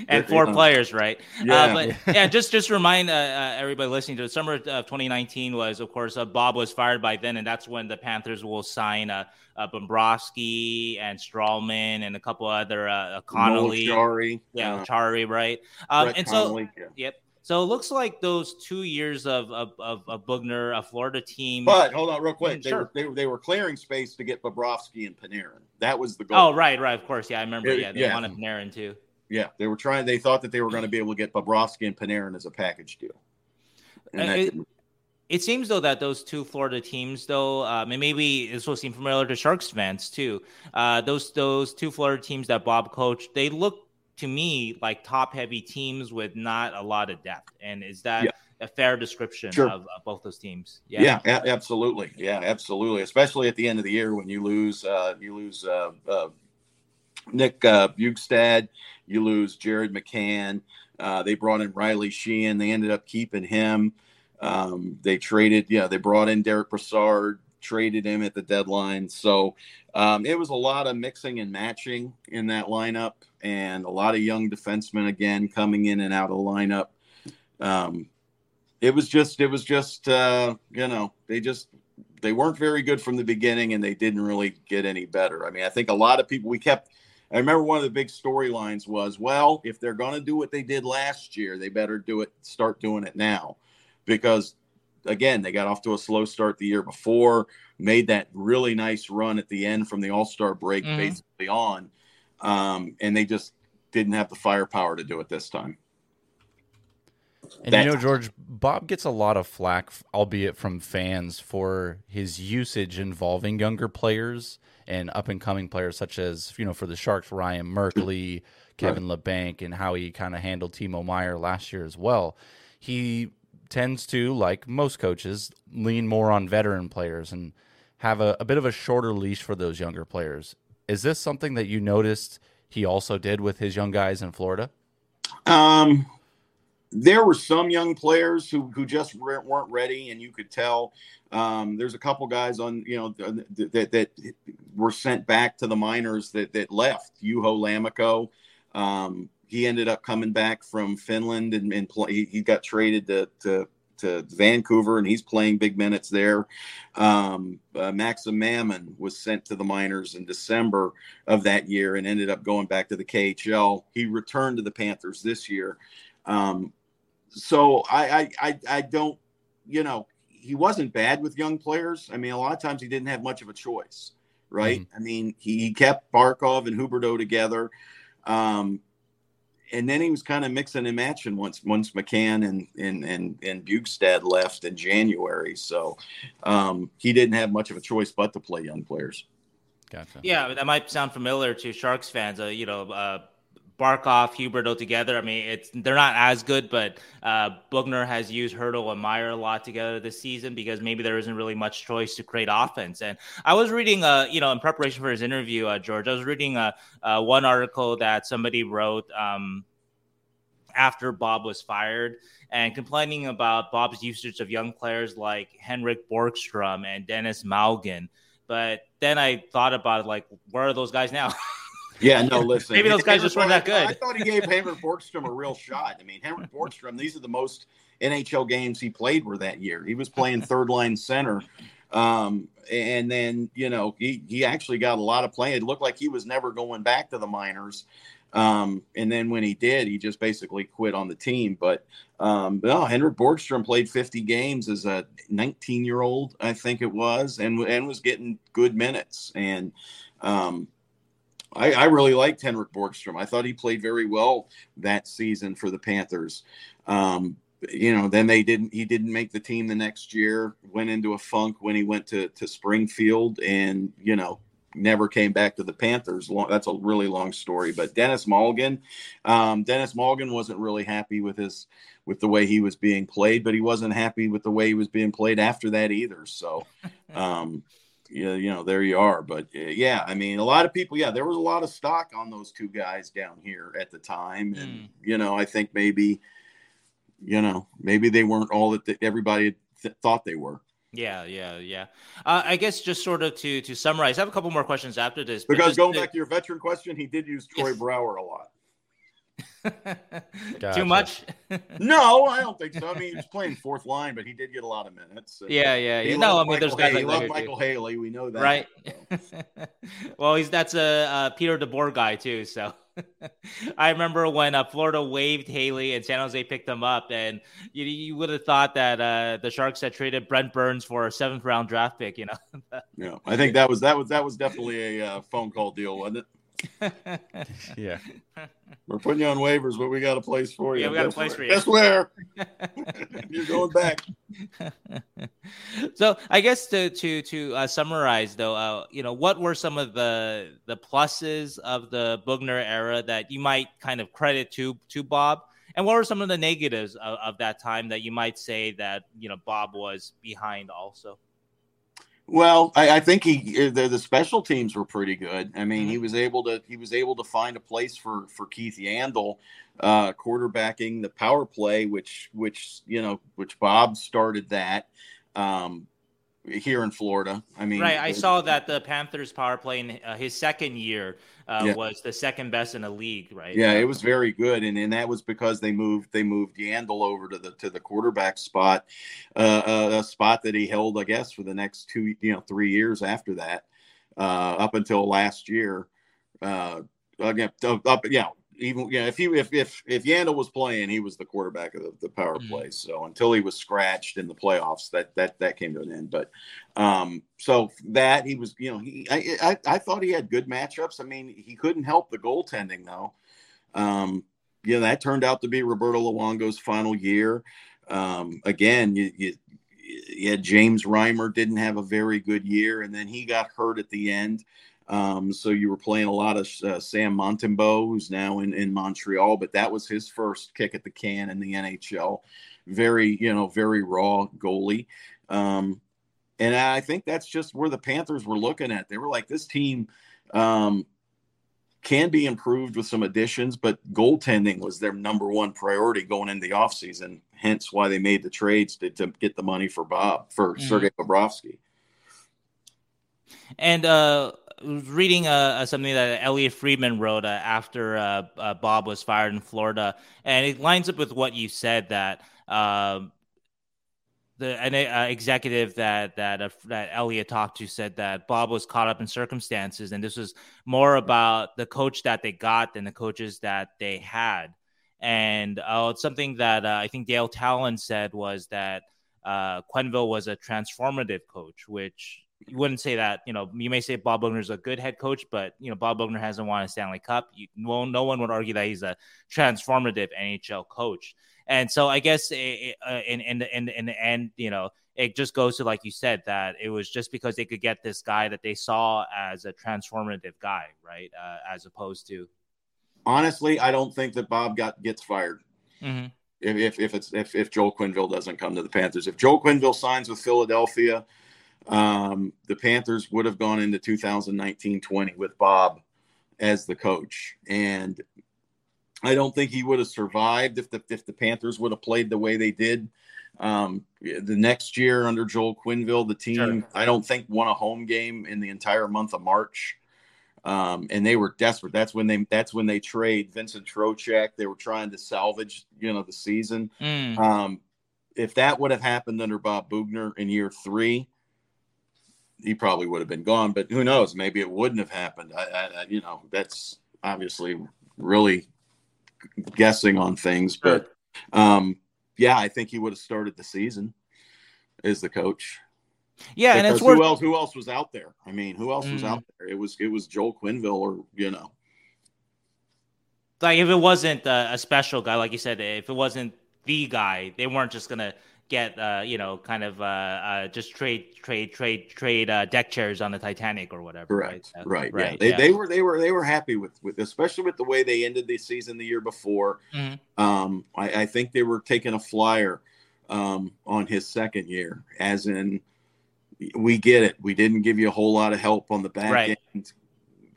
It- four you know. players, right? Yeah. Uh, but yeah, just just remind uh, uh, everybody listening to the summer of 2019 was, of course, uh, Bob was fired by then, and that's when the Panthers will sign uh, uh, Bobrovsky and Stralman and a couple other uh, Connolly, Chari, yeah, uh, Chari, right? Um, and so yeah. Yep. So it looks like those two years of of, of, of Boughner, a Florida team. But hold on, real quick. Mm, They, sure. were, they, were, they were clearing space to get Bobrovsky and Panarin. That was the goal. oh, right, right. Of course, yeah, I remember. Yeah, Yeah, they yeah. wanted Panarin too. Yeah, they were trying. They thought that they were going to be able to get Bobrovsky and Panarin as a package deal. And it- It seems though that those two Florida teams, though, um, and maybe this will seem familiar to Sharks fans too. Uh, those those two Florida teams that Bob coached, they look to me like top heavy teams with not a lot of depth. And is that Yeah. a fair description Sure. of, of both those teams? yeah, a- absolutely. Yeah, absolutely. Especially at the end of the year when you lose, uh, you lose uh, uh, Nick uh, Bjugstad, you lose Jared McCann. Uh, they brought in Riley Sheahan. They ended up keeping him. Um, they traded, yeah, they brought in Derek Brassard, traded him at the deadline. So um, it was a lot of mixing and matching in that lineup, and a lot of young defensemen again coming in and out of the lineup. Um, it was just, it was just, uh, you know, they just they weren't very good from the beginning, and they didn't really get any better. I mean, I think a lot of people we kept. I remember one of the big storylines was, well, if they're going to do what they did last year, they better do it, start doing it now, because again, they got off to a slow start the year before, made that really nice run at the end from the All Star break, Mhm. basically on, um, and they just didn't have the firepower to do it this time. And you know, George, Bob gets a lot of flack, albeit from fans, for his usage involving younger players and up and coming players, such as, you know, for the Sharks, Ryan Merkley, Kevin Labanc, and how he kind of handled Timo Meier last year as well. He tends to, like most coaches, lean more on veteran players and have a, a bit of a shorter leash for those younger players. Is this something that you noticed he also did with his young guys in Florida? Um, there were some young players who who just re- weren't ready, and you could tell. Um, there's a couple guys on you know th- that that were sent back to the minors that that left. Juho Lammikko, um, he ended up coming back from Finland and, and play, he, got traded to, to to Vancouver, and he's playing big minutes there. Um, uh, Maxim Mamin was sent to the minors in December of that year and ended up going back to the KHL. He returned to the Panthers this year. Um, so I, I, I, I don't, you know, he wasn't bad with young players. I mean, a lot of times he didn't have much of a choice, right? I mean, he, he kept Barkov and Huberdeau together. Um, and then he was kind of mixing and matching once once McCann and and and and Bjugstad left in January. So um, he didn't have much of a choice but to play young players. Gotcha. Yeah, that might sound familiar to Sharks fans. Uh, you know, uh, Barkov, Huberdeau together. I mean, it's they're not as good, but uh, Boughner has used Hertl and Meier a lot together this season because maybe there isn't really much choice to create offense. And I was reading, uh, you know, in preparation for his interview, uh, George, I was reading uh, uh, one article that somebody wrote um, after Bob was fired and complaining about Bob's usage of young players like Henrik Borgstrom and Denis Malgin. But then I thought about it, like, where are those guys now? Yeah, no, listen. Maybe those guys just weren't that good. I thought he gave Henrik Borgstrom a real shot. I mean, Henrik Borgstrom, these are the most NHL games he played were that year. He was playing third line center. Um, and then, you know, he, he actually got a lot of play. It looked like he was never going back to the minors. Um, and then when he did, he just basically quit on the team. But um, no, Henrik Borgstrom played 50 games as a 19 year old, I think it was, and and was getting good minutes. And um, I, I really liked Henrik Borgstrom. I thought he played very well that season for the Panthers. Um, you know, then they didn't. He didn't make the team the next year. Went into a funk when he went to to Springfield, and you know, never came back to the Panthers. Long, that's a really long story. But Denis Malgin, um, Denis Malgin wasn't really happy with his with the way he was being played, but he wasn't happy with the way he was being played after that either. So, um, yeah, you know, there you are. But uh, yeah, I mean, a lot of people, yeah, there was a lot of stock on those two guys down here at the time, and Mm. you know, I think maybe, you know, maybe they weren't all that th- everybody th- thought they were. Yeah, yeah, yeah. Uh, I guess just sort of to to summarize, I have a couple more questions after this. Because going to, back to your veteran question, he did use Troy yes. Brouwer a lot. gotcha. Too much? no, I don't think so. I mean, he was playing fourth line, but he did get a lot of minutes. Yeah, yeah, yeah. No, I mean, there's guys like love Michael Haley. We know that, right? well, he's that's a, a Peter DeBoer guy too. So I remember when uh, Florida waived Haley and San Jose picked him up, and you, you would have thought that uh, the Sharks had traded Brent Burns for a seventh round draft pick. You know? yeah, I think that was that was that was definitely a uh, phone call deal, wasn't it? yeah. We're putting you on waivers, but we got a place for you. Yeah, we got Guess a place where? for you. Guess where? You're going back. so I guess to to to uh, summarize though, uh, you know, what were some of the the pluses of the Boughner era that you might kind of credit to to Bob? And what were some of the negatives of, of that time that you might say that you know Bob was behind also? Well, I, I think he the, the, special teams were pretty good. I mean, mm-hmm. he was able to he was able to find a place for for Keith Yandle, uh, quarterbacking the power play, which which you know which Bob started that. Um, here in Florida. I mean, right. I saw that the Panthers power play in uh, his second year uh, yeah. was the second best in the league, right? Yeah, it was very good, and, and that was because they moved they moved Yandle over to the to the quarterback spot, uh, uh a spot that he held, I guess, for the next two you know three years after that, uh, up until last year. Uh, again, up, yeah, even yeah, if he if if if Yandle was playing, he was the quarterback of the, the power mm-hmm. play. So until he was scratched in the playoffs, that that that came to an end. But um, so that he was, you know, he I, I I thought he had good matchups. I mean, he couldn't help the goaltending though. Um, you know, that turned out to be Roberto Luongo's final year. Um, again, you, you had James Reimer didn't have a very good year, and then he got hurt at the end. Um, so you were playing a lot of uh, Sam Montembeault, who's now in, in Montreal, but that was his first kick at the can in the NHL. Very, you know, very raw goalie. Um, and I think that's just where the Panthers were looking at. They were like, this team um, can be improved with some additions, but goaltending was their number one priority going into the offseason. Hence why they made the trades to, to get the money for Bob, for mm-hmm. Sergei Bobrovsky. And uh, reading uh, uh, something that Elliotte Friedman wrote uh, after uh, uh, Bob was fired in Florida, and it lines up with what you said that um, the an uh, executive that that that Elliotte talked to said that Bob was caught up in circumstances, and this was more about the coach that they got than the coaches that they had. And it's something that I think Dale Tallon said was that Quenneville was a transformative coach, which you wouldn't say that. You know, you may say Bob Boughner is a good head coach, but you know, Bob Boughner hasn't won a Stanley Cup. You, well, no one would argue that he's a transformative NHL coach. And so, I guess in in in in, in the end, you know, it just goes to like you said that it was just because they could get this guy that they saw as a transformative guy, right? Uh, as opposed to. Honestly, I don't think that Bob got gets fired. Mm-hmm. If, if, if it's if, if Joel Quenneville doesn't come to the Panthers, if Joel Quenneville signs with Philadelphia, um, the Panthers would have gone into 2019-20 with Bob as the coach, and I don't think he would have survived if the if the Panthers would have played the way they did. Um, the next year under Joel Quenneville, the team sure. I don't think won a home game in the entire month of March. Um, and they were desperate. That's when they that's when they trade Vincent Trocheck. They were trying to salvage, you know, the season. Mm. Um, if that would have happened under Bob Boughner in year three, he probably would have been gone. But who knows? Maybe it wouldn't have happened. I, I, you know, that's obviously really guessing on things. But um, yeah, I think he would have started the season as the coach. Yeah, because and it's who else? Who else was out there? I mean, who else mm. was out there? It was it was Joel Quenneville, or you know, like if it wasn't a, a special guy, like you said, if it wasn't the guy, they weren't just gonna get uh, you know kind of uh, uh, just trade trade trade trade uh, deck chairs on the Titanic or whatever. Right, right, right. right. Yeah. They, yeah. they were they were they were happy with with especially with the way they ended the season the year before. Mm-hmm. Um, I, I, think they were taking a flyer um, on his second year, as in we get it. We didn't give you a whole lot of help on the back right. end.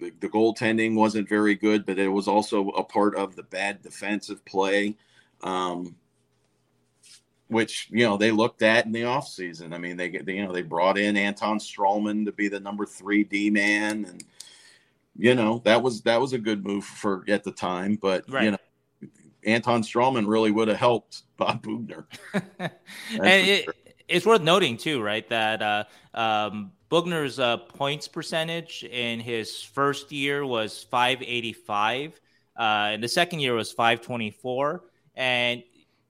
The, the goaltending wasn't very good, but it was also a part of the bad defensive play. Um, which you know they looked at in the offseason. I mean, they, they you know they brought in Anton Stralman to be the number three D man, and you know that was that was a good move for at the time. But Right. you know, Anton Stralman really would have helped Bob Boughner. and it, sure. it's worth noting too, right, that uh, um, Boughner's uh, points percentage in his first year was 585, uh, and the second year was 524. And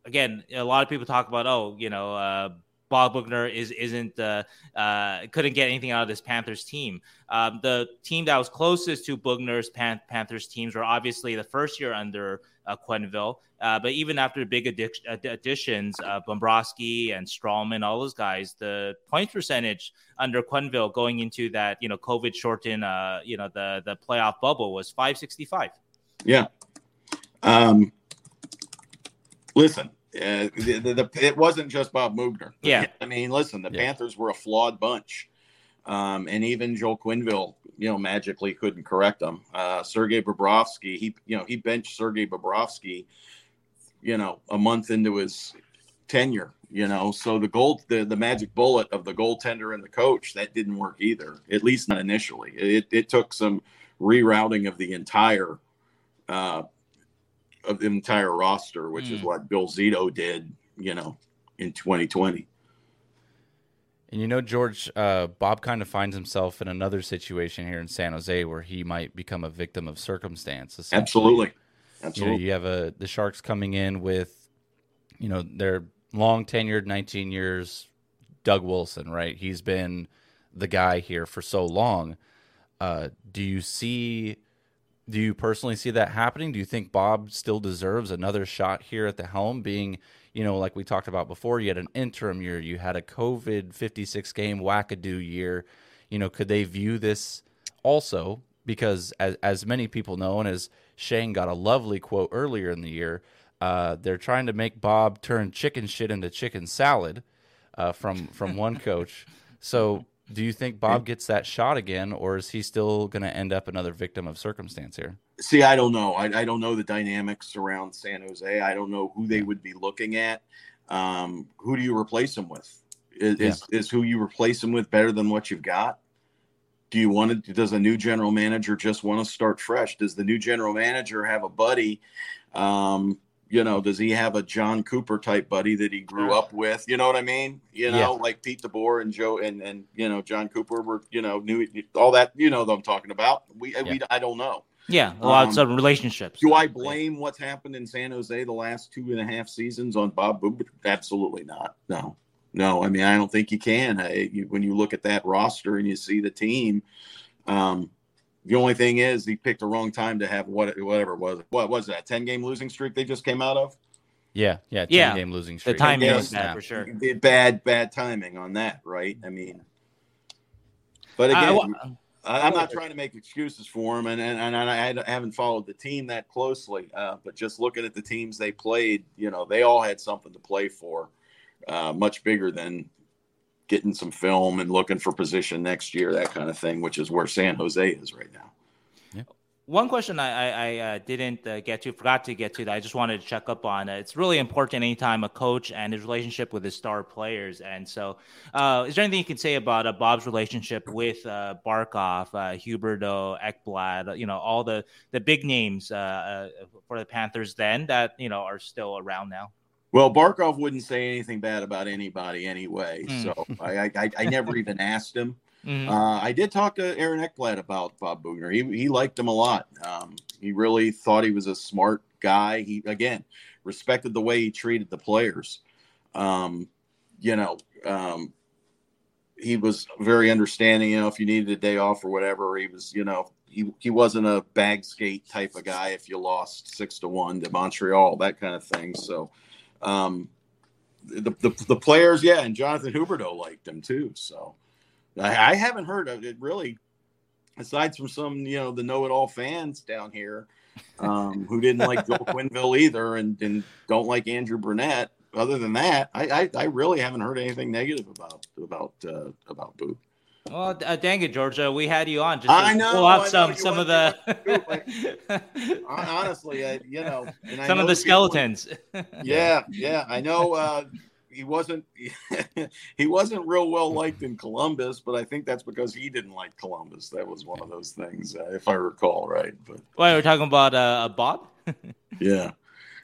again, a lot of people talk about, oh, you know, uh, Bob Boughner is isn't uh, uh, couldn't get anything out of this Panthers team. Um, the team that was closest to Boughner's Pan- Panthers teams were obviously the first year under uh, Quenneville, uh, but even after big addic- add- additions, uh, and Stralman, all those guys, the point percentage under Quenneville going into that you know COVID shortened uh, you know the the playoff bubble was 565. Yeah. Um, listen, uh, the, the, the, it wasn't just Bob Boughner. Yeah. I mean, listen, the Yeah. Panthers were a flawed bunch. Um, and even Joel Quenneville, you know, magically couldn't correct them. Uh, Sergei Bobrovsky, he, you know, he benched Sergei Bobrovsky, you know, a month into his tenure, you know. So the gold, the, the magic bullet of the goaltender and the coach, that didn't work either, at least not initially. It, it took some rerouting of the entire uh, of the entire roster, which is Hmm. what Bill Zito did, you know, in 2020. And you know, George, uh, Bob kind of finds himself in another situation here in San Jose where he might become a victim of circumstance. essentially. Absolutely, You know, absolutely. you have a the Sharks coming in with, you know, their long tenured 19 years, Doug Wilson, right? He's been the guy here for so long. Uh, do you see? Do you personally see that happening? Do you think Bob still deserves another shot here at the helm? Being, you know, like we talked about before, you had an interim year, you had a COVID 56 game wackadoo year. You know, could they view this also? Because as as many people know, and as Sheng got a lovely quote earlier in the year, uh, they're trying to make Bob turn chicken shit into chicken salad uh, from from one coach. So, do you think Bob gets that shot again, or is he still going to end up another victim of circumstance here? See, I don't know. I, I don't know the dynamics around San Jose. I don't know who they would be looking at. Um, who do you replace him with? Is, is is who you replace him with better than what you've got? Do you want to? Does a new general manager just want to start fresh? Does the new general manager have a buddy? Um, you know, does he have a John Cooper type buddy that he grew up with? You know what I mean? You know, Yeah. like Pete DeBoer and Joe and and you know John Cooper were you know knew all that. You know what I'm talking about. We we I don't know. Yeah, a lot Um, of relationships. Do I blame what's happened in San Jose the last two and a half seasons on Bob Boob? Absolutely not. No, no. I mean, I don't think you can. I, you, when you look at that roster and you see the team, um, the only thing is he picked the wrong time to have what whatever it was. What was that? Ten game losing streak they just came out of. Yeah, yeah, 10 Yeah. game losing streak. The timing was bad for sure. Bad, bad timing on that, right? I mean, but I- I again, I, I'm not trying to make excuses for him, and and, and I, I haven't followed the team that closely. Uh, but just looking at the teams they played, you know, they all had something to play for, uh, much bigger than getting some film and looking for position next year, that kind of thing, which is where San Jose is right now. One question I, I, I uh, didn't uh, get to, forgot to get to, that I just wanted to check up on. Uh, it's really important anytime a coach and his relationship with his star players. And so, uh, is there anything you can say about uh, Bob's relationship with uh, Barkov, uh, Huberdeau, Ekblad, uh, you know, all the, the big names uh, uh, for the Panthers then that, you know, are still around now? Well, Barkov wouldn't say anything bad about anybody anyway, Hmm. so I, I, I never even asked him. Mhm. Uh, I did talk to Aaron Ekblad about Bob Boughner. He he liked him a lot. Um, he really thought he was a smart guy. He again respected the way he treated the players. Um, you know, um, he was very understanding. You know, if you needed a day off or whatever, he was. You know, he he wasn't a bag skate type of guy. If you lost six to one to Montreal, that kind of thing. So. Um, the, the, the players, yeah, and Jonathan Huberdeau liked him too. So, I, I haven't heard of it really, aside from some, you know, the know-it-all fans down here um, who didn't like Joel Quenneville either, and, and don't like Andrew Brunette. Other than that, I, I, I really haven't heard anything negative about about uh, about Boo. Well, uh, dang it, Georgia. We had you on just I know, pull out some some of the Honestly, you know, some know of the skeletons. Yeah, yeah, I know. Uh, he wasn't he wasn't real well liked in Columbus, but I think that's because he didn't like Columbus. That was one of those things, uh, if I recall right. But Wait, we're talking about uh, Bob. yeah.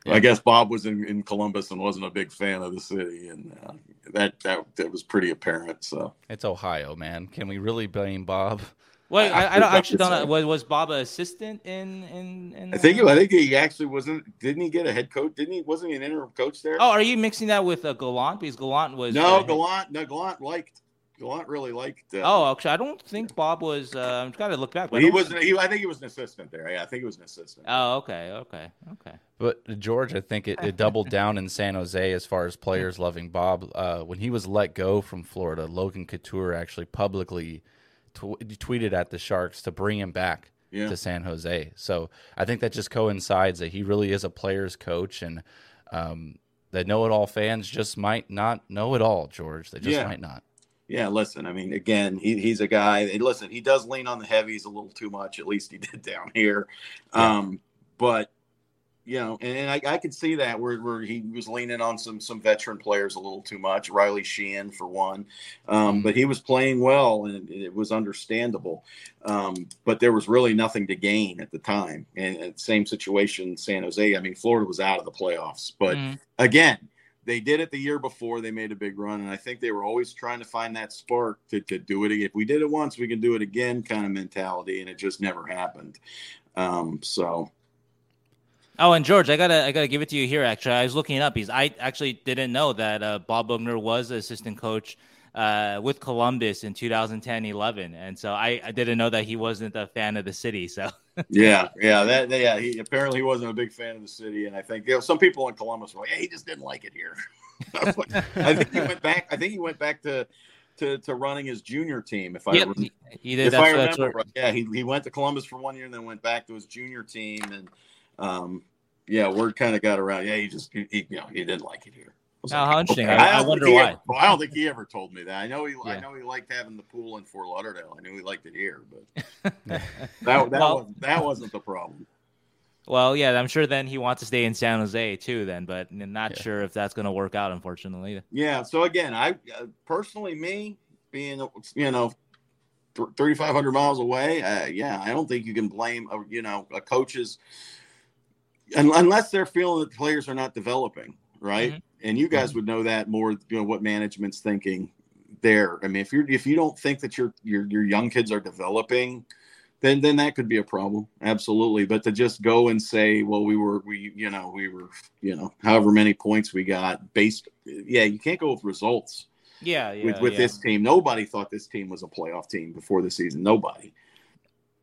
I guess Bob was in, in Columbus and wasn't a big fan of the city, and uh, that that that was pretty apparent. So It's Ohio, man. Can we really blame Bob? Well, I- I, I don't I actually don't know. Was, was Bob an assistant in in? in I think uh, I think he actually wasn't. Didn't he get a head coach? Didn't he? Wasn't he an interim coach there? Oh, are you mixing that with uh, Gallant? Because Gallant was no, uh, Gallant. No, Gallant liked. Gallant really liked. Uh, Oh, actually, I don't think Bob was. Uh, I'm trying to look back. but he don't was. He, I think he was an assistant there. Yeah, I think he was an assistant. Oh, okay, okay, okay. But George, I think it, it doubled down in San Jose as far as players loving Bob. Uh, when he was let go from Florida, Logan Couture actually publicly tw- tweeted at the Sharks to bring him back Yeah. to San Jose. So I think that just coincides that he really is a player's coach, and um, the know-it-all fans just might not know it all. George, they just Yeah. might not. Yeah, listen, I mean, again, he, he's a guy. Listen, he does lean on the heavies a little too much. At least he did down here. Yeah. Um, but you know, and, and I, I could see that where, where he was leaning on some some veteran players a little too much. Riley Sheahan for one, um, Mhm. but he was playing well and it, it was understandable. Um, but there was really nothing to gain at the time. And, and same situation in San Jose. I mean, Florida was out of the playoffs, but Mhm. again, they did it the year before they made a big run, and I think they were always trying to find that spark to, to do it again. If we did it once, we can do it again, kind of mentality, and it just never happened. Um, so Oh, and George, I gotta I gotta give it to you here. Actually, I was looking it up. Because I actually didn't know that uh, Bob Boughner was assistant coach uh, with Columbus in 2010-11, and so I, I didn't know that he wasn't a fan of the city. So yeah, yeah, that yeah, he apparently he wasn't a big fan of the city, and I think you know some people in Columbus were like, yeah, he just didn't like it here. I think he went back. I think he went back to to, to running his junior team. If I yep, rem- he, did. if I remember, right. yeah, he, he went to Columbus for one year and then went back to his junior team, and um, yeah, word kind of got around. Yeah, he just he, he, you know he didn't like it here. I was Oh, like, how interesting. okay. I- I don't wonder think he why. ever- well, I don't think he ever told me that. I know he I know he liked having the pool in Fort Lauderdale. I knew he liked it here, but that that, Well- was, that wasn't the problem. well, yeah, I'm sure then he wants to stay in San Jose too. Then, but n- not Yeah. sure if that's gonna work out. Unfortunately. Yeah. So again, I uh, personally, me being you know. 3,500 miles away. Uh, yeah, I don't think you can blame, a, you know, a coach's unless they're feeling that the players are not developing, right? Mhm. And you guys mm-hmm. would know that more, you know, what management's thinking there. I mean, if you're if you don't think that your your your young kids are developing, then then that could be a problem, absolutely. But to just go and say, well, we were we you know we were you know however many points we got based, yeah, you can't go with results Yeah, yeah. with with yeah. this team. Nobody thought this team was a playoff team before the season. Nobody.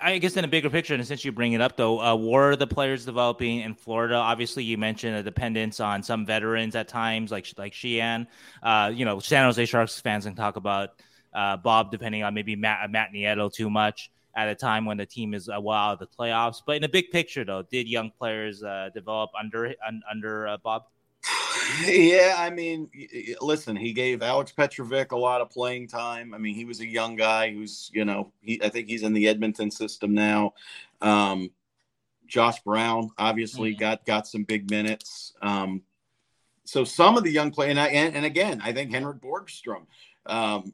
I guess in a bigger picture, and since you bring it up though, uh, were the players developing in Florida? Obviously, you mentioned a dependence on some veterans at times, like like Sheahan. Uh, you know, San Jose Sharks fans can talk about uh, Bob depending on maybe Matt, Matt Nieto too much at a time when the team is uh, well out of the playoffs. But in the big picture, though, did young players uh, develop under un, under uh, Bob? Yeah, I mean, listen, he gave Alex Petrovic a lot of playing time. I mean, he was a young guy who's, you know, he I think he's in the Edmonton system now. Um, Josh Brown obviously Mhm. got got some big minutes. Um, so some of the young play, and I and, and again, I think Henrik Borgstrom um,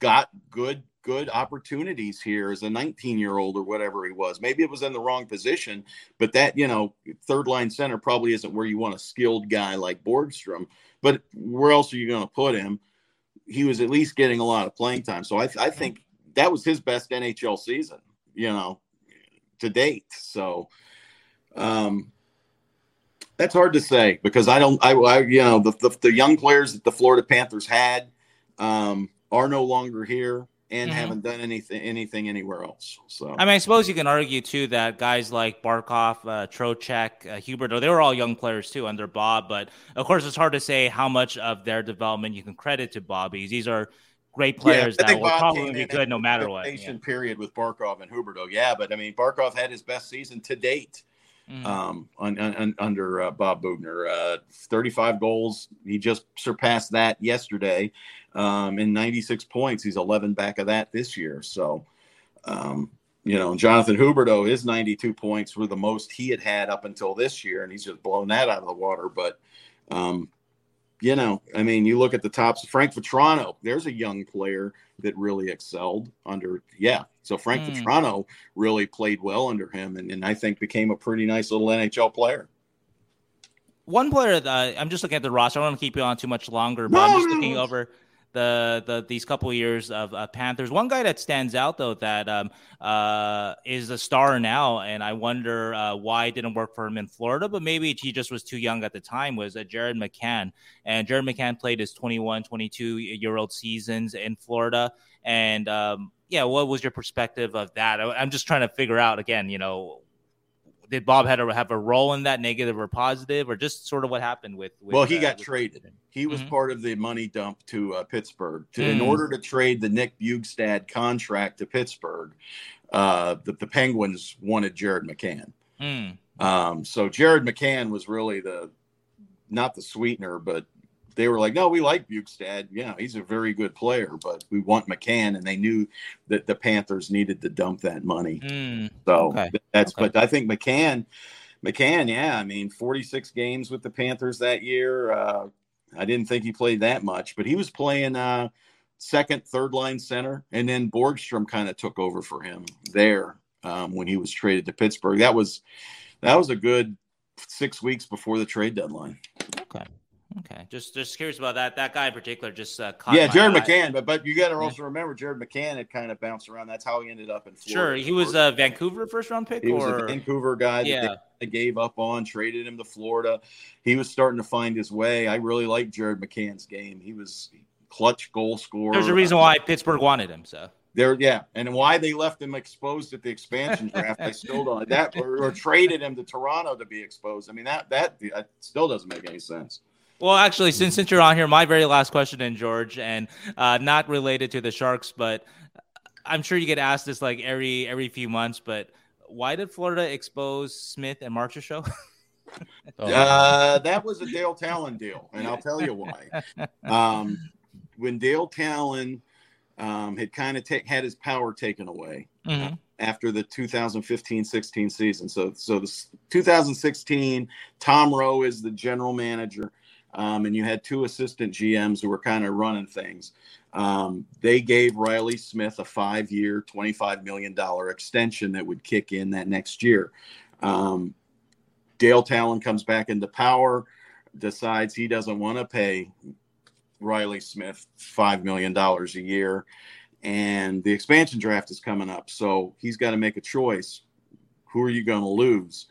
got good good opportunities here as a 19 year old or whatever he was. Maybe it was in the wrong position, but that you know third line center probably isn't where you want a skilled guy like Borgstrom. But where else are you going to put him? He was at least getting a lot of playing time, so I, I think that was his best NHL season, you know, to date. So. Um, that's hard to say because I don't, I, I you know, the, the, the young players that the Florida Panthers had um, are no longer here and Mhm. haven't done anything, anything anywhere else. So, I mean, I suppose you can argue too that guys like Barkov, uh, Trocheck, uh, Huberdeau, they were all young players too under Bob. But of course, it's hard to say how much of their development you can credit to Bob because these are great players I that will Bob probably be good no matter what. rotation Yeah. Period with Barkov and Huberdeau. Yeah, but I mean, Barkov had his best season to date Mhm. um, under uh, Bob Boughner. Uh, 35 goals. He just surpassed that yesterday um, in 96 points. He's 11 back of that this year. So, um, you know, Jonathan Huberdeau, his 92 points were the most he had had up until this year, and he's just blown that out of the water. But, um, you know, I mean, you look at the tops. Frank Vatrano, there's a young player that really excelled under. Yeah, so Frank. Hmm. Vatrano really played well under him, and, and I think became a pretty nice little NHL player. One player that I'm just looking at the roster. I don't want to keep you on too much longer, but No, I'm just no, looking no. over the the these couple years of uh, Panthers. One guy that stands out though that um, uh, is a star now, and I wonder uh, why it didn't work for him in Florida, but maybe he just was too young at the time. Was uh, Jared McCann, and Jared McCann played his 21, 22 year old seasons in Florida, and um, yeah, what was your perspective of that? I, I'm just trying to figure out again, you know. Did Bob had to have a role in that, negative or positive, or just sort of what happened with? with Well, he uh, got with- traded. He was Mhm. part of the money dump to uh, Pittsburgh. To, In Mm. order to trade the Nick Bjugstad contract to Pittsburgh, uh, the, the Penguins wanted Jared McCann. Mm. Um, so Jared McCann was really the not the sweetener, but they were like, no, we like Bjugstad. Yeah, he's a very good player, but we want McCann, and they knew that the Panthers needed to dump that money. Mm. So Okay. that's. Okay. But I think McCann, McCann, yeah, I mean, forty-six games with the Panthers that year. Uh, I didn't think he played that much, but he was playing uh, second, third line center, and then Borgstrom kind of took over for him there um, when he was traded to Pittsburgh. That was that was a good six weeks before the trade deadline. Okay. Okay. Just just curious about that. That guy in particular just uh, caught yeah, Jared eye. McCann, but but you got to also remember Jared McCann had kind of bounced around. That's how he ended up in Florida. Sure, he was a Vancouver first round pick, He was or a Vancouver guy that yeah. they gave up on, traded him to Florida. He was starting to find his way. I really liked Jared McCann's game. He was clutch goal scorer. There's a reason why Pittsburgh wanted him. So There, yeah, and why they left him exposed at the expansion draft, I still don't that or, or traded him to Toronto to be exposed. I mean that that that still doesn't make any sense. Well, actually, since since you're on here, my very last question, and George, and uh, not related to the Sharks, but I'm sure you get asked this like every every few months. But why did Florida expose Smith and Marchessault? Uh, that was a Dale Tallon deal, and I'll tell you why. Um, when Dale Tallon um, had kind of ta- had his power taken away, Mhm. after the 2015-16 season. So so the 2016, Tom Rowe is the general manager, um, and you had two assistant GMs who were kind of running things. Um, they gave Reilly Smith a five-year, $25 million extension that would kick in that next year. Um, Dale Tallon comes back into power, decides he doesn't want to pay Reilly Smith $5 million a year and the expansion draft is coming up. So he's got to make a choice. Who are you going to lose?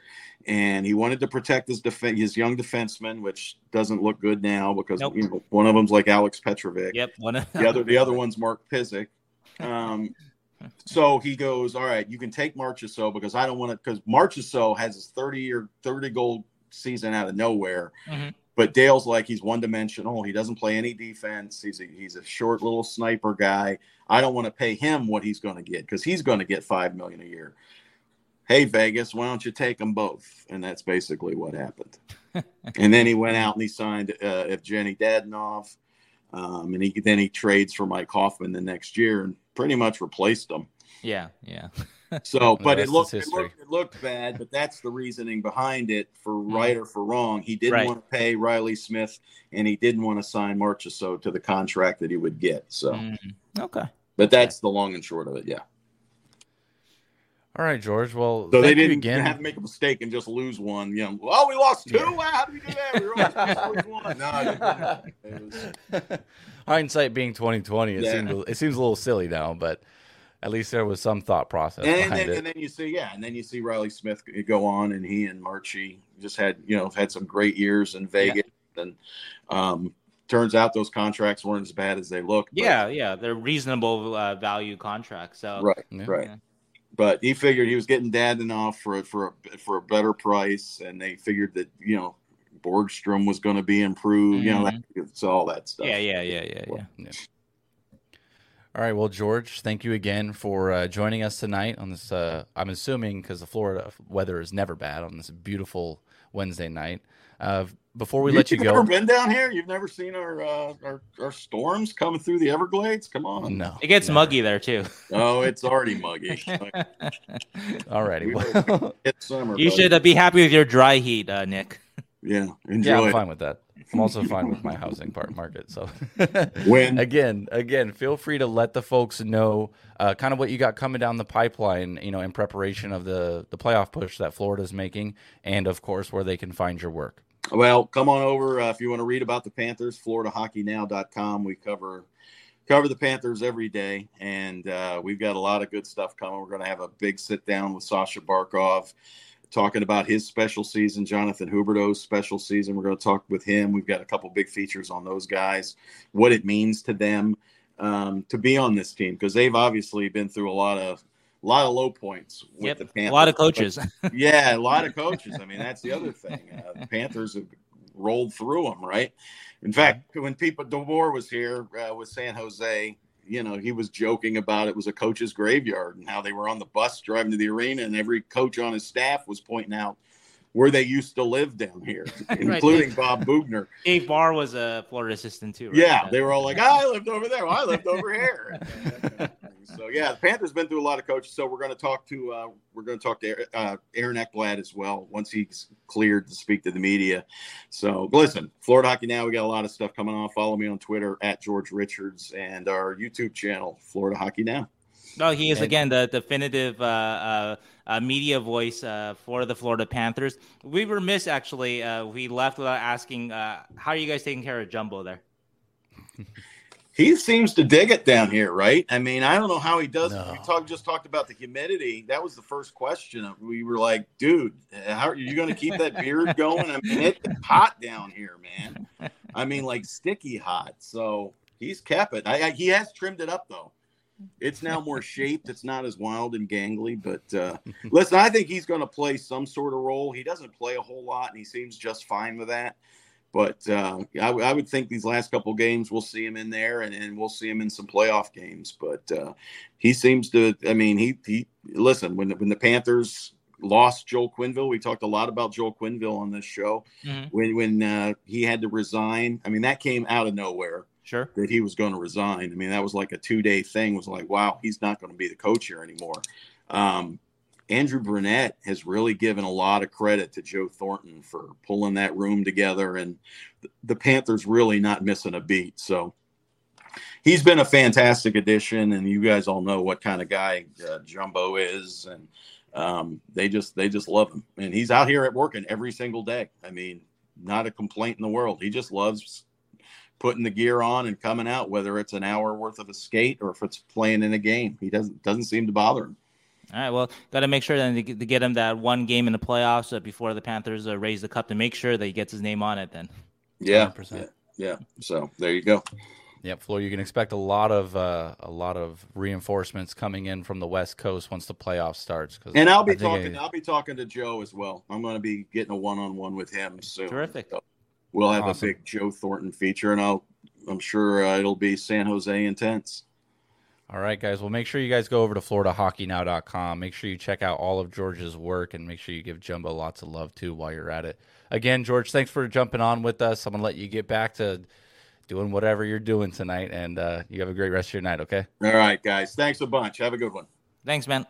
And he wanted to protect his def- his young defenseman, which doesn't look good now because Nope. you know one of them's like Alex Petrovic, Yep. One of the other the other one's Mark Pysyk. Um, so he goes, all right, you can take Marchessault because I don't want to because Marchessault has his thirty year thirty goal season out of nowhere. Mhm. But Dale's like he's one dimensional. He doesn't play any defense. He's a, he's a short little sniper guy. I don't want to pay him what he's going to get because he's going to get five million a year. Hey Vegas, why don't you take them both? And that's basically what happened. and then he went out and he signed uh, Evgeny Dadonov, um, and he then he trades for Mike Hoffman the next year and pretty much replaced him. yeah. Yeah. So, but it looked, it looked it looked bad, but that's the reasoning behind it for right or for wrong. He didn't Right. want to pay Reilly Smith, and he didn't want to sign Marchessault to the contract that he would get. So, Mm. Okay. but that's the long and short of it. Yeah. All right, George. Well, So they thank you didn't again. have to make a mistake and just lose one. You know, oh, we lost two. Wow, how did we do that? We were only supposed one. No, it didn't. It was- Hindsight being twenty twenty, it Yeah. seems it seems a little silly now, but at least there was some thought process and, behind then, it. and then you see, yeah, and then you see Reilly Smith go on, and he and Marchie just had, you know, had some great years in Vegas, and um, turns out those contracts weren't as bad as they looked. but- Yeah. Yeah. They're reasonable uh, value contracts. So right, Yeah. right. Yeah. But he figured he was getting Dadonov for for a, for a better price, and they figured that you know Borgstrom was going to be improved. You know, that, it's all that stuff. Yeah. Yeah. Yeah. Yeah. Yeah. All right, well, George, thank you again for uh, joining us tonight on this. Uh, I'm assuming because the Florida weather is never bad on this beautiful Wednesday night. Uh, before we let you go, You've go, never been down here? You've never seen our uh, our, our storms coming through the Everglades? Come on. no, It gets never. muggy there too. Oh, it's already muggy. All righty, well, It's summer. you buddy. should uh, be happy with your dry heat, uh, Nick. Yeah, yeah, enjoy. I'm fine with that. I'm also fine with my housing part market. So When- again, again, feel free to let the folks know uh, kind of what you got coming down the pipeline, you know, in preparation of the the playoff push that Florida's making, and of course where they can find your work. Well, come on over uh, if you want to read about the Panthers. FloridaHockeyNow.com. We cover cover the Panthers every day, and uh, we've got a lot of good stuff coming. We're going to have a big sit down with Sasha Barkov, talking about his special season. Jonathan Huberdeau's special season. We're going to talk with him. We've got a couple big features on those guys, what it means to them um, to be on this team because they've obviously been through a lot of a lot of low points with Yep. the A lot of coaches. Yeah, a lot of coaches. I mean, that's the other thing. Uh, the Panthers have rolled through them, right? In fact, when people DeBoer was here uh, with San Jose, you know, he was joking about it was a coach's graveyard and how they were on the bus driving to the arena, and every coach on his staff was pointing out where they used to live down here, including Bob Boughner. Dave Barr was a Florida assistant too. Right? Yeah, they were all like, "I lived over there. Well, I lived over here." so yeah, the Panthers been through a lot of coaches. So we're going to talk to uh, we're going to talk to uh, Aaron Ekblad as well once he's cleared to speak to the media. So listen, Florida Hockey Now, we got a lot of stuff coming on. Follow me on Twitter at George Richards and our YouTube channel, Florida Hockey Now. No, he is And- again the definitive uh, uh, uh, media voice uh, for the Florida Panthers. We were missed actually. Uh, we left without asking uh, how are you guys taking care of Jumbo there? He seems to dig it down here, right? I mean, I don't know how he does. No. We talk, just talked about the humidity. That was the first question. We were like, dude, how are you going to keep that beard going? I mean, it's hot down here, man. I mean, like sticky hot. So he's kept it. I, I, he has trimmed it up though. It's now more shaped. It's not as wild and gangly. But uh, listen, I think he's going to play some sort of role. He doesn't play a whole lot, and he seems just fine with that. But uh, I, w- I would think these last couple games we'll see him in there, and, and we'll see him in some playoff games. But uh, he seems to. I mean, he he listen when the, when the Panthers lost Joel Quenneville, we talked a lot about Joel Quenneville on this show. Mhm. When when uh, he had to resign, I mean that came out of nowhere Sure. that he was going to resign. I mean, that was like a two day thing. It was like, wow, he's not going to be the coach here anymore. Um, Andrew Brunette has really given a lot of credit to Joe Thornton for pulling that room together, and the Panthers really not missing a beat. So he's been a fantastic addition, and you guys all know what kind of guy uh, Jumbo is, and um, they just they just love him, and he's out here at working every single day. I mean, not a complaint in the world. He just loves putting the gear on and coming out, whether it's an hour worth of a skate or if it's playing in a game. He doesn't doesn't seem to bother him. All right. Well, got to make sure then to get, him that one game in the playoffs uh, before the Panthers uh, raise the cup to make sure that he gets his name on it. Then. Yeah, 100%. yeah, yeah. So there you go. Yep, Floor. You can expect a lot of uh, a lot of reinforcements coming in from the West Coast once the playoff starts. 'cause And I'll be talking. I- I'll be talking to Joe as well. I'm going to be getting a one-on-one with him soon. Terrific. So we'll have Awesome. a big Joe Thornton feature, and I'll. I'm sure uh, it'll be San Jose intense. All right, guys. Well, make sure you guys go over to FloridaHockeyNow.com. Make sure you check out all of George's work and make sure you give Jumbo lots of love too while you're at it. Again, George, thanks for jumping on with us. I'm gonna let you get back to doing whatever you're doing tonight, and uh, you have a great rest of your night. Okay. All right, guys. Thanks a bunch. Have a good one. Thanks, man.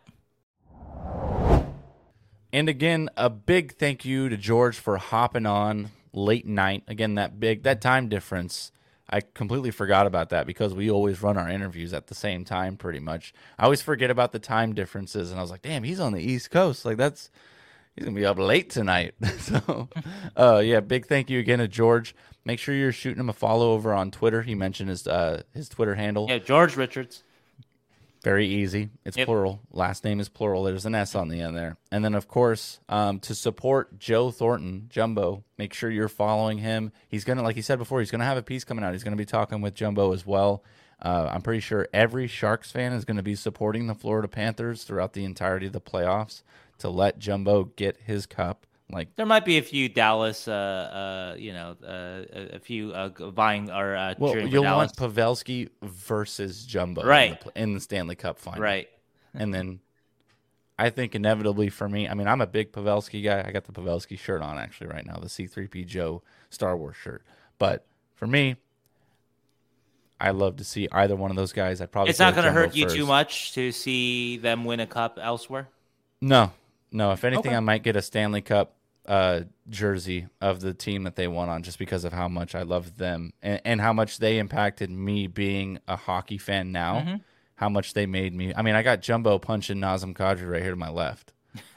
And again, a big thank you to George for hopping on late night. Again, that big that time difference. I completely forgot about that because we always run our interviews at the same time pretty much. I always forget about the time differences and I was like, "Damn, he's on the East Coast. Like that's he's going to be up late tonight." so, uh yeah, big thank you again to George. Make sure you're shooting him a follow over on Twitter. He mentioned his uh his Twitter handle. Yeah, George Richards. Very easy. It's Yep. plural. Last name is plural. There's an S on the end there. And then, of course, um, to support Joe Thornton, Jumbo, make sure you're following him. He's going to, like he said before, he's going to have a piece coming out. He's going to be talking with Jumbo as well. Uh, I'm pretty sure every Sharks fan is going to be supporting the Florida Panthers throughout the entirety of the playoffs to let Jumbo get his cup. Like, There might be a few Dallas, uh, uh, you know, uh, a, few uh, vying or uh, well, you'll want Pavelski versus Jumbo in the Right. in the Stanley Cup final. right. And then I think inevitably for me, I mean, I'm a big Pavelski guy. I got the Pavelski shirt on actually right now, the C3P Joe Star Wars shirt. But for me, I love to see either one of those guys. I'd probably It's not going to hurt you too much to see them win a cup elsewhere. No, no. If anything, Okay. I might get a Stanley Cup uh, jersey of the team that they won on, just because of how much I loved them and, and how much they impacted me being a hockey fan now. Mm-hmm. How much they made me. I mean, I got Jumbo punching Nazem Kadri right here to my left.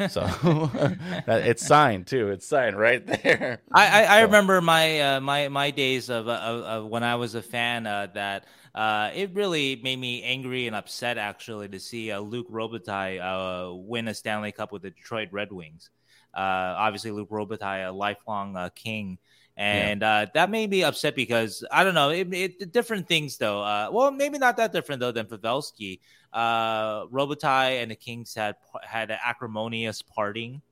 So that- it's signed too. It's signed right there. I, I, I So- remember my uh, my my days of, uh, of, of when I was a fan uh, that uh, it really made me angry and upset actually to see uh, Luc Robitaille uh, win a Stanley Cup with the Detroit Red Wings. Uh, obviously, Luc Robitaille, a lifelong uh, king. And uh, that made me upset because I don't know. It, it different things though. Uh, well, maybe not that different though than Pavelski. Uh, Robitaille and the Kings had had an acrimonious parting,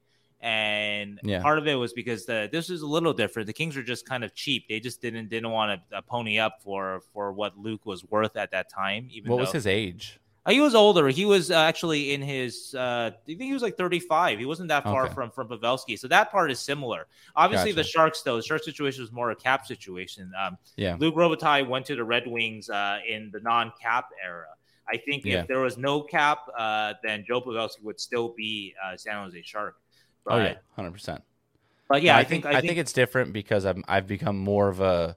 and Yeah. part of it was because the this was a little different. The Kings were just kind of cheap. They just didn't didn't want to pony up for for what Luc was worth at that time. Even What though was his age? He was older. He was uh, actually in his. Uh, I think he was like 35. He wasn't that far Okay. from from Pavelski. So that part is similar. Obviously, the Sharks though, the Sharks situation was more a cap situation. Um, Yeah. Luc Robitaille went to the Red Wings uh, in the non-cap era. I think Yeah. if there was no cap, uh, then Joe Pavelski would still be uh, San Jose Shark. But, oh yeah, hundred percent. but yeah, No, I, think, I think it's different because I'm I've become more of a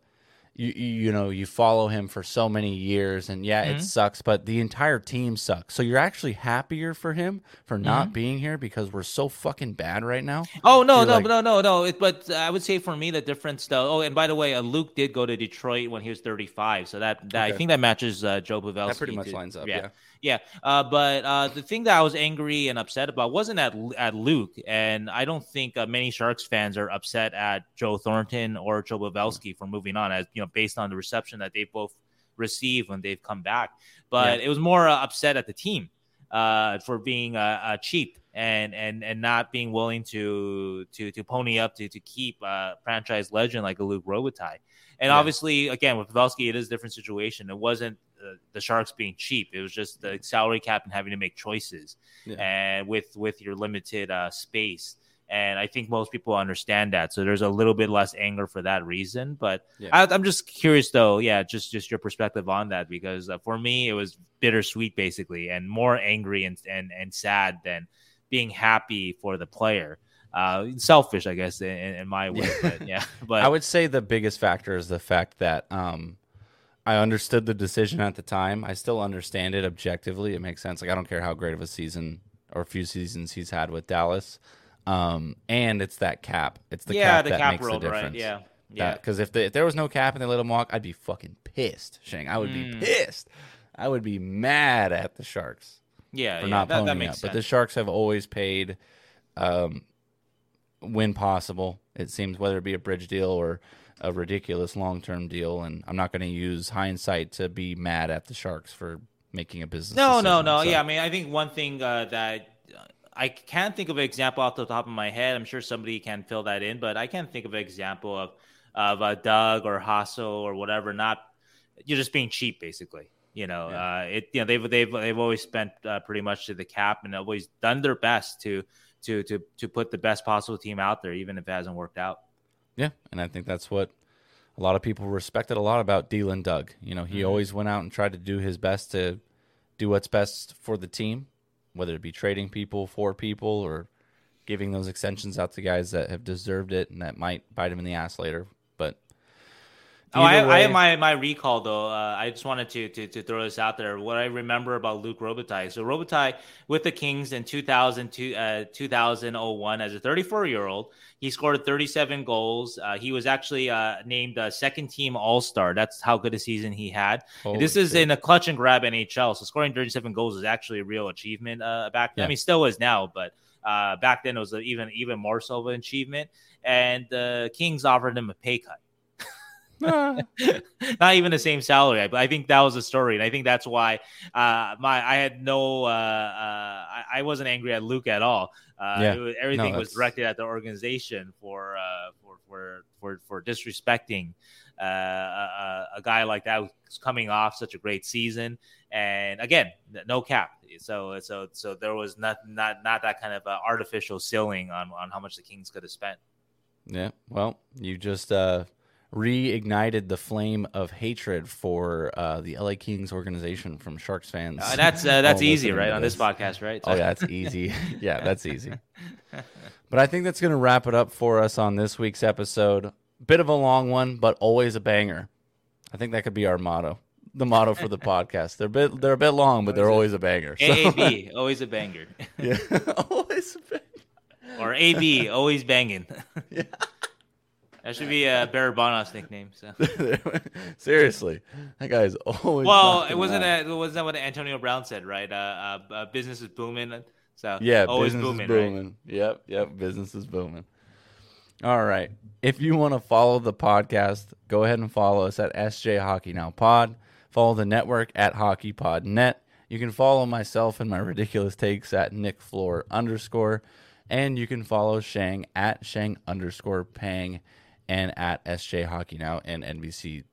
you you know you follow him for so many years and yeah Mhm. it sucks but the entire team sucks so you're actually happier for him for not Mm-hmm. being here because we're so fucking bad right now Oh no, You're no, like- no, no, no. It, but I would say for me the difference though. Oh, and by the way, uh, Luc did go to Detroit when he was 35, so that, that I think that matches uh, Joe Pavelski. that pretty much to- lines up Yeah, yeah yeah. Uh, but uh, the thing that I was angry and upset about wasn't at at Luc, and I don't think uh, many Sharks fans are upset at Joe Thornton or Joe Pavelski for moving on, as you know, based on the reception that they both received when they've come back. But it was more uh, upset at the team uh, for being uh, uh, cheap and and and not being willing to to to pony up to to keep a franchise legend like a Luc Robitaille. And Yeah. obviously, again with Pavelski, it is a different situation. It wasn't uh, the Sharks being cheap; it was just the salary cap and having to make choices, Yeah. and with with your limited uh, space. And I think most people understand that, so there's a little bit less anger for that reason. But Yeah. I, I'm just curious, though. Yeah, just just your perspective on that, because uh, for me, it was bittersweet, basically, and more angry and and and sad than being happy for the player. Uh, selfish, I guess, in, in my way. But yeah, but I would say the biggest factor is the fact that um, I understood the decision at the time. I still understand it objectively. It makes sense. Like I don't care how great of a season or a few seasons he's had with Dallas. Um, and it's that cap. It's the yeah, cap the that cap makes world, the right? Yeah, yeah. Because if, the- if there was no cap and they let him walk, I'd be fucking pissed, Sheng. I would be Mm. pissed. I would be mad at the Sharks Yeah, for yeah, not that, that up. makes But the. Sharks have always paid um, when possible. It seems whether it be a bridge deal or a ridiculous long term deal. And I'm not going to use hindsight to be mad at the Sharks for making a business. No, no, decision. no. So- Yeah, I mean, I think one thing uh, that uh, I can't think of an example off the top of my head. I'm sure somebody can fill that in, but I can't think of an example of of uh, Doug or Hassel or whatever. Not you're just being cheap, basically. You know, Yeah. uh, it. You know, they've they've they've always spent uh, pretty much to the cap and always done their best to to to to put the best possible team out there, even if it hasn't worked out. Yeah, and I think that's what a lot of people respected a lot about Dylan Doug. You know, he Mhm. always went out and tried to do his best to do what's best for the team, whether it be trading people for people or giving those extensions out to guys that have deserved it and that might bite him in the ass later. Oh, I, I have my, my recall though. Uh, I just wanted to, to to throw this out there. What I remember about Luc Robitaille. So Robitaille with the Kings in 2000 to, uh, 2001 as a 34 year old, he scored 37 goals. Uh, he was actually uh, named uh, second team All Star. That's how good a season he had. This is shit. in a clutch and grab NHL. So scoring 37 goals is actually a real achievement uh, back then. Yeah. I mean, still is now, but uh, back then it was even even more so of an achievement. And the Kings offered him a pay cut. not even the same salary. But I think that was the story, and I think that's why uh, my I had no uh, uh, I, I wasn't angry at Luc at all. Uh, Yeah. was- everything No, was directed at the organization for uh, for, for for for disrespecting uh, a, a guy like that who's coming off such a great season, and again, no cap. So so so there was not not not that kind of uh, artificial ceiling on on how much the Kings could have spent. Yeah. Well, you just uh, reignited the flame of hatred for uh, the LA Kings organization from Sharks fans. Uh, that's uh, that's easy, right? On this podcast, right? Oh yeah, that's easy. yeah, that's easy. But I think that's going to wrap it up for us on this week's episode. Bit of a long one, but always a banger. I think that could be our motto. The motto for the podcast. They're a bit they're a bit long, but they're always a banger. So, AAB, always a banger, yeah, always a banger. or AB, always banging. That should be uh, Barabanov's nickname. So. Seriously, that guy's always. Well, it wasn't that wasn't that what Antonio Brown said, right? Uh, uh, uh, business is booming. So Yeah, always business booming, is right? booming. Yep, yep, business is booming. All right. If you want to follow the podcast, go ahead and follow us at SJ Hockey Now Pod. Follow the network at HockeyPodNet. You can follow myself and my ridiculous takes at Nick Floor underscore, and you can follow Sheng at Sheng underscore Peng, and at SJ Hockey Now and NBC.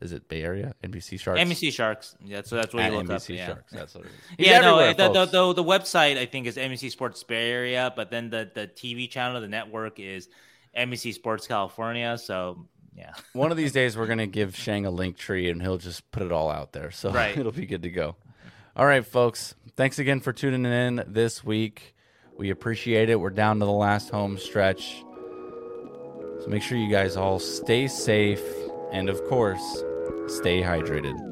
Is it Bay Area? NBC Sharks. NBC Sharks. Yeah, so that's what At you look NBC up. Yeah. Sharks. That's what it is. He's yeah, no, the, the, the, the website I think is NBC Sports Bay Area, but then the, the TV channel, the network is NBC Sports California. So yeah, One of these days, we're gonna give Sheng a link tree, and he'll just put it all out there. So Right. it'll be good to go. All right, folks. Thanks again for tuning in this week. We appreciate it. We're down to the last home stretch. So make sure you guys all stay safe and, of course, stay hydrated.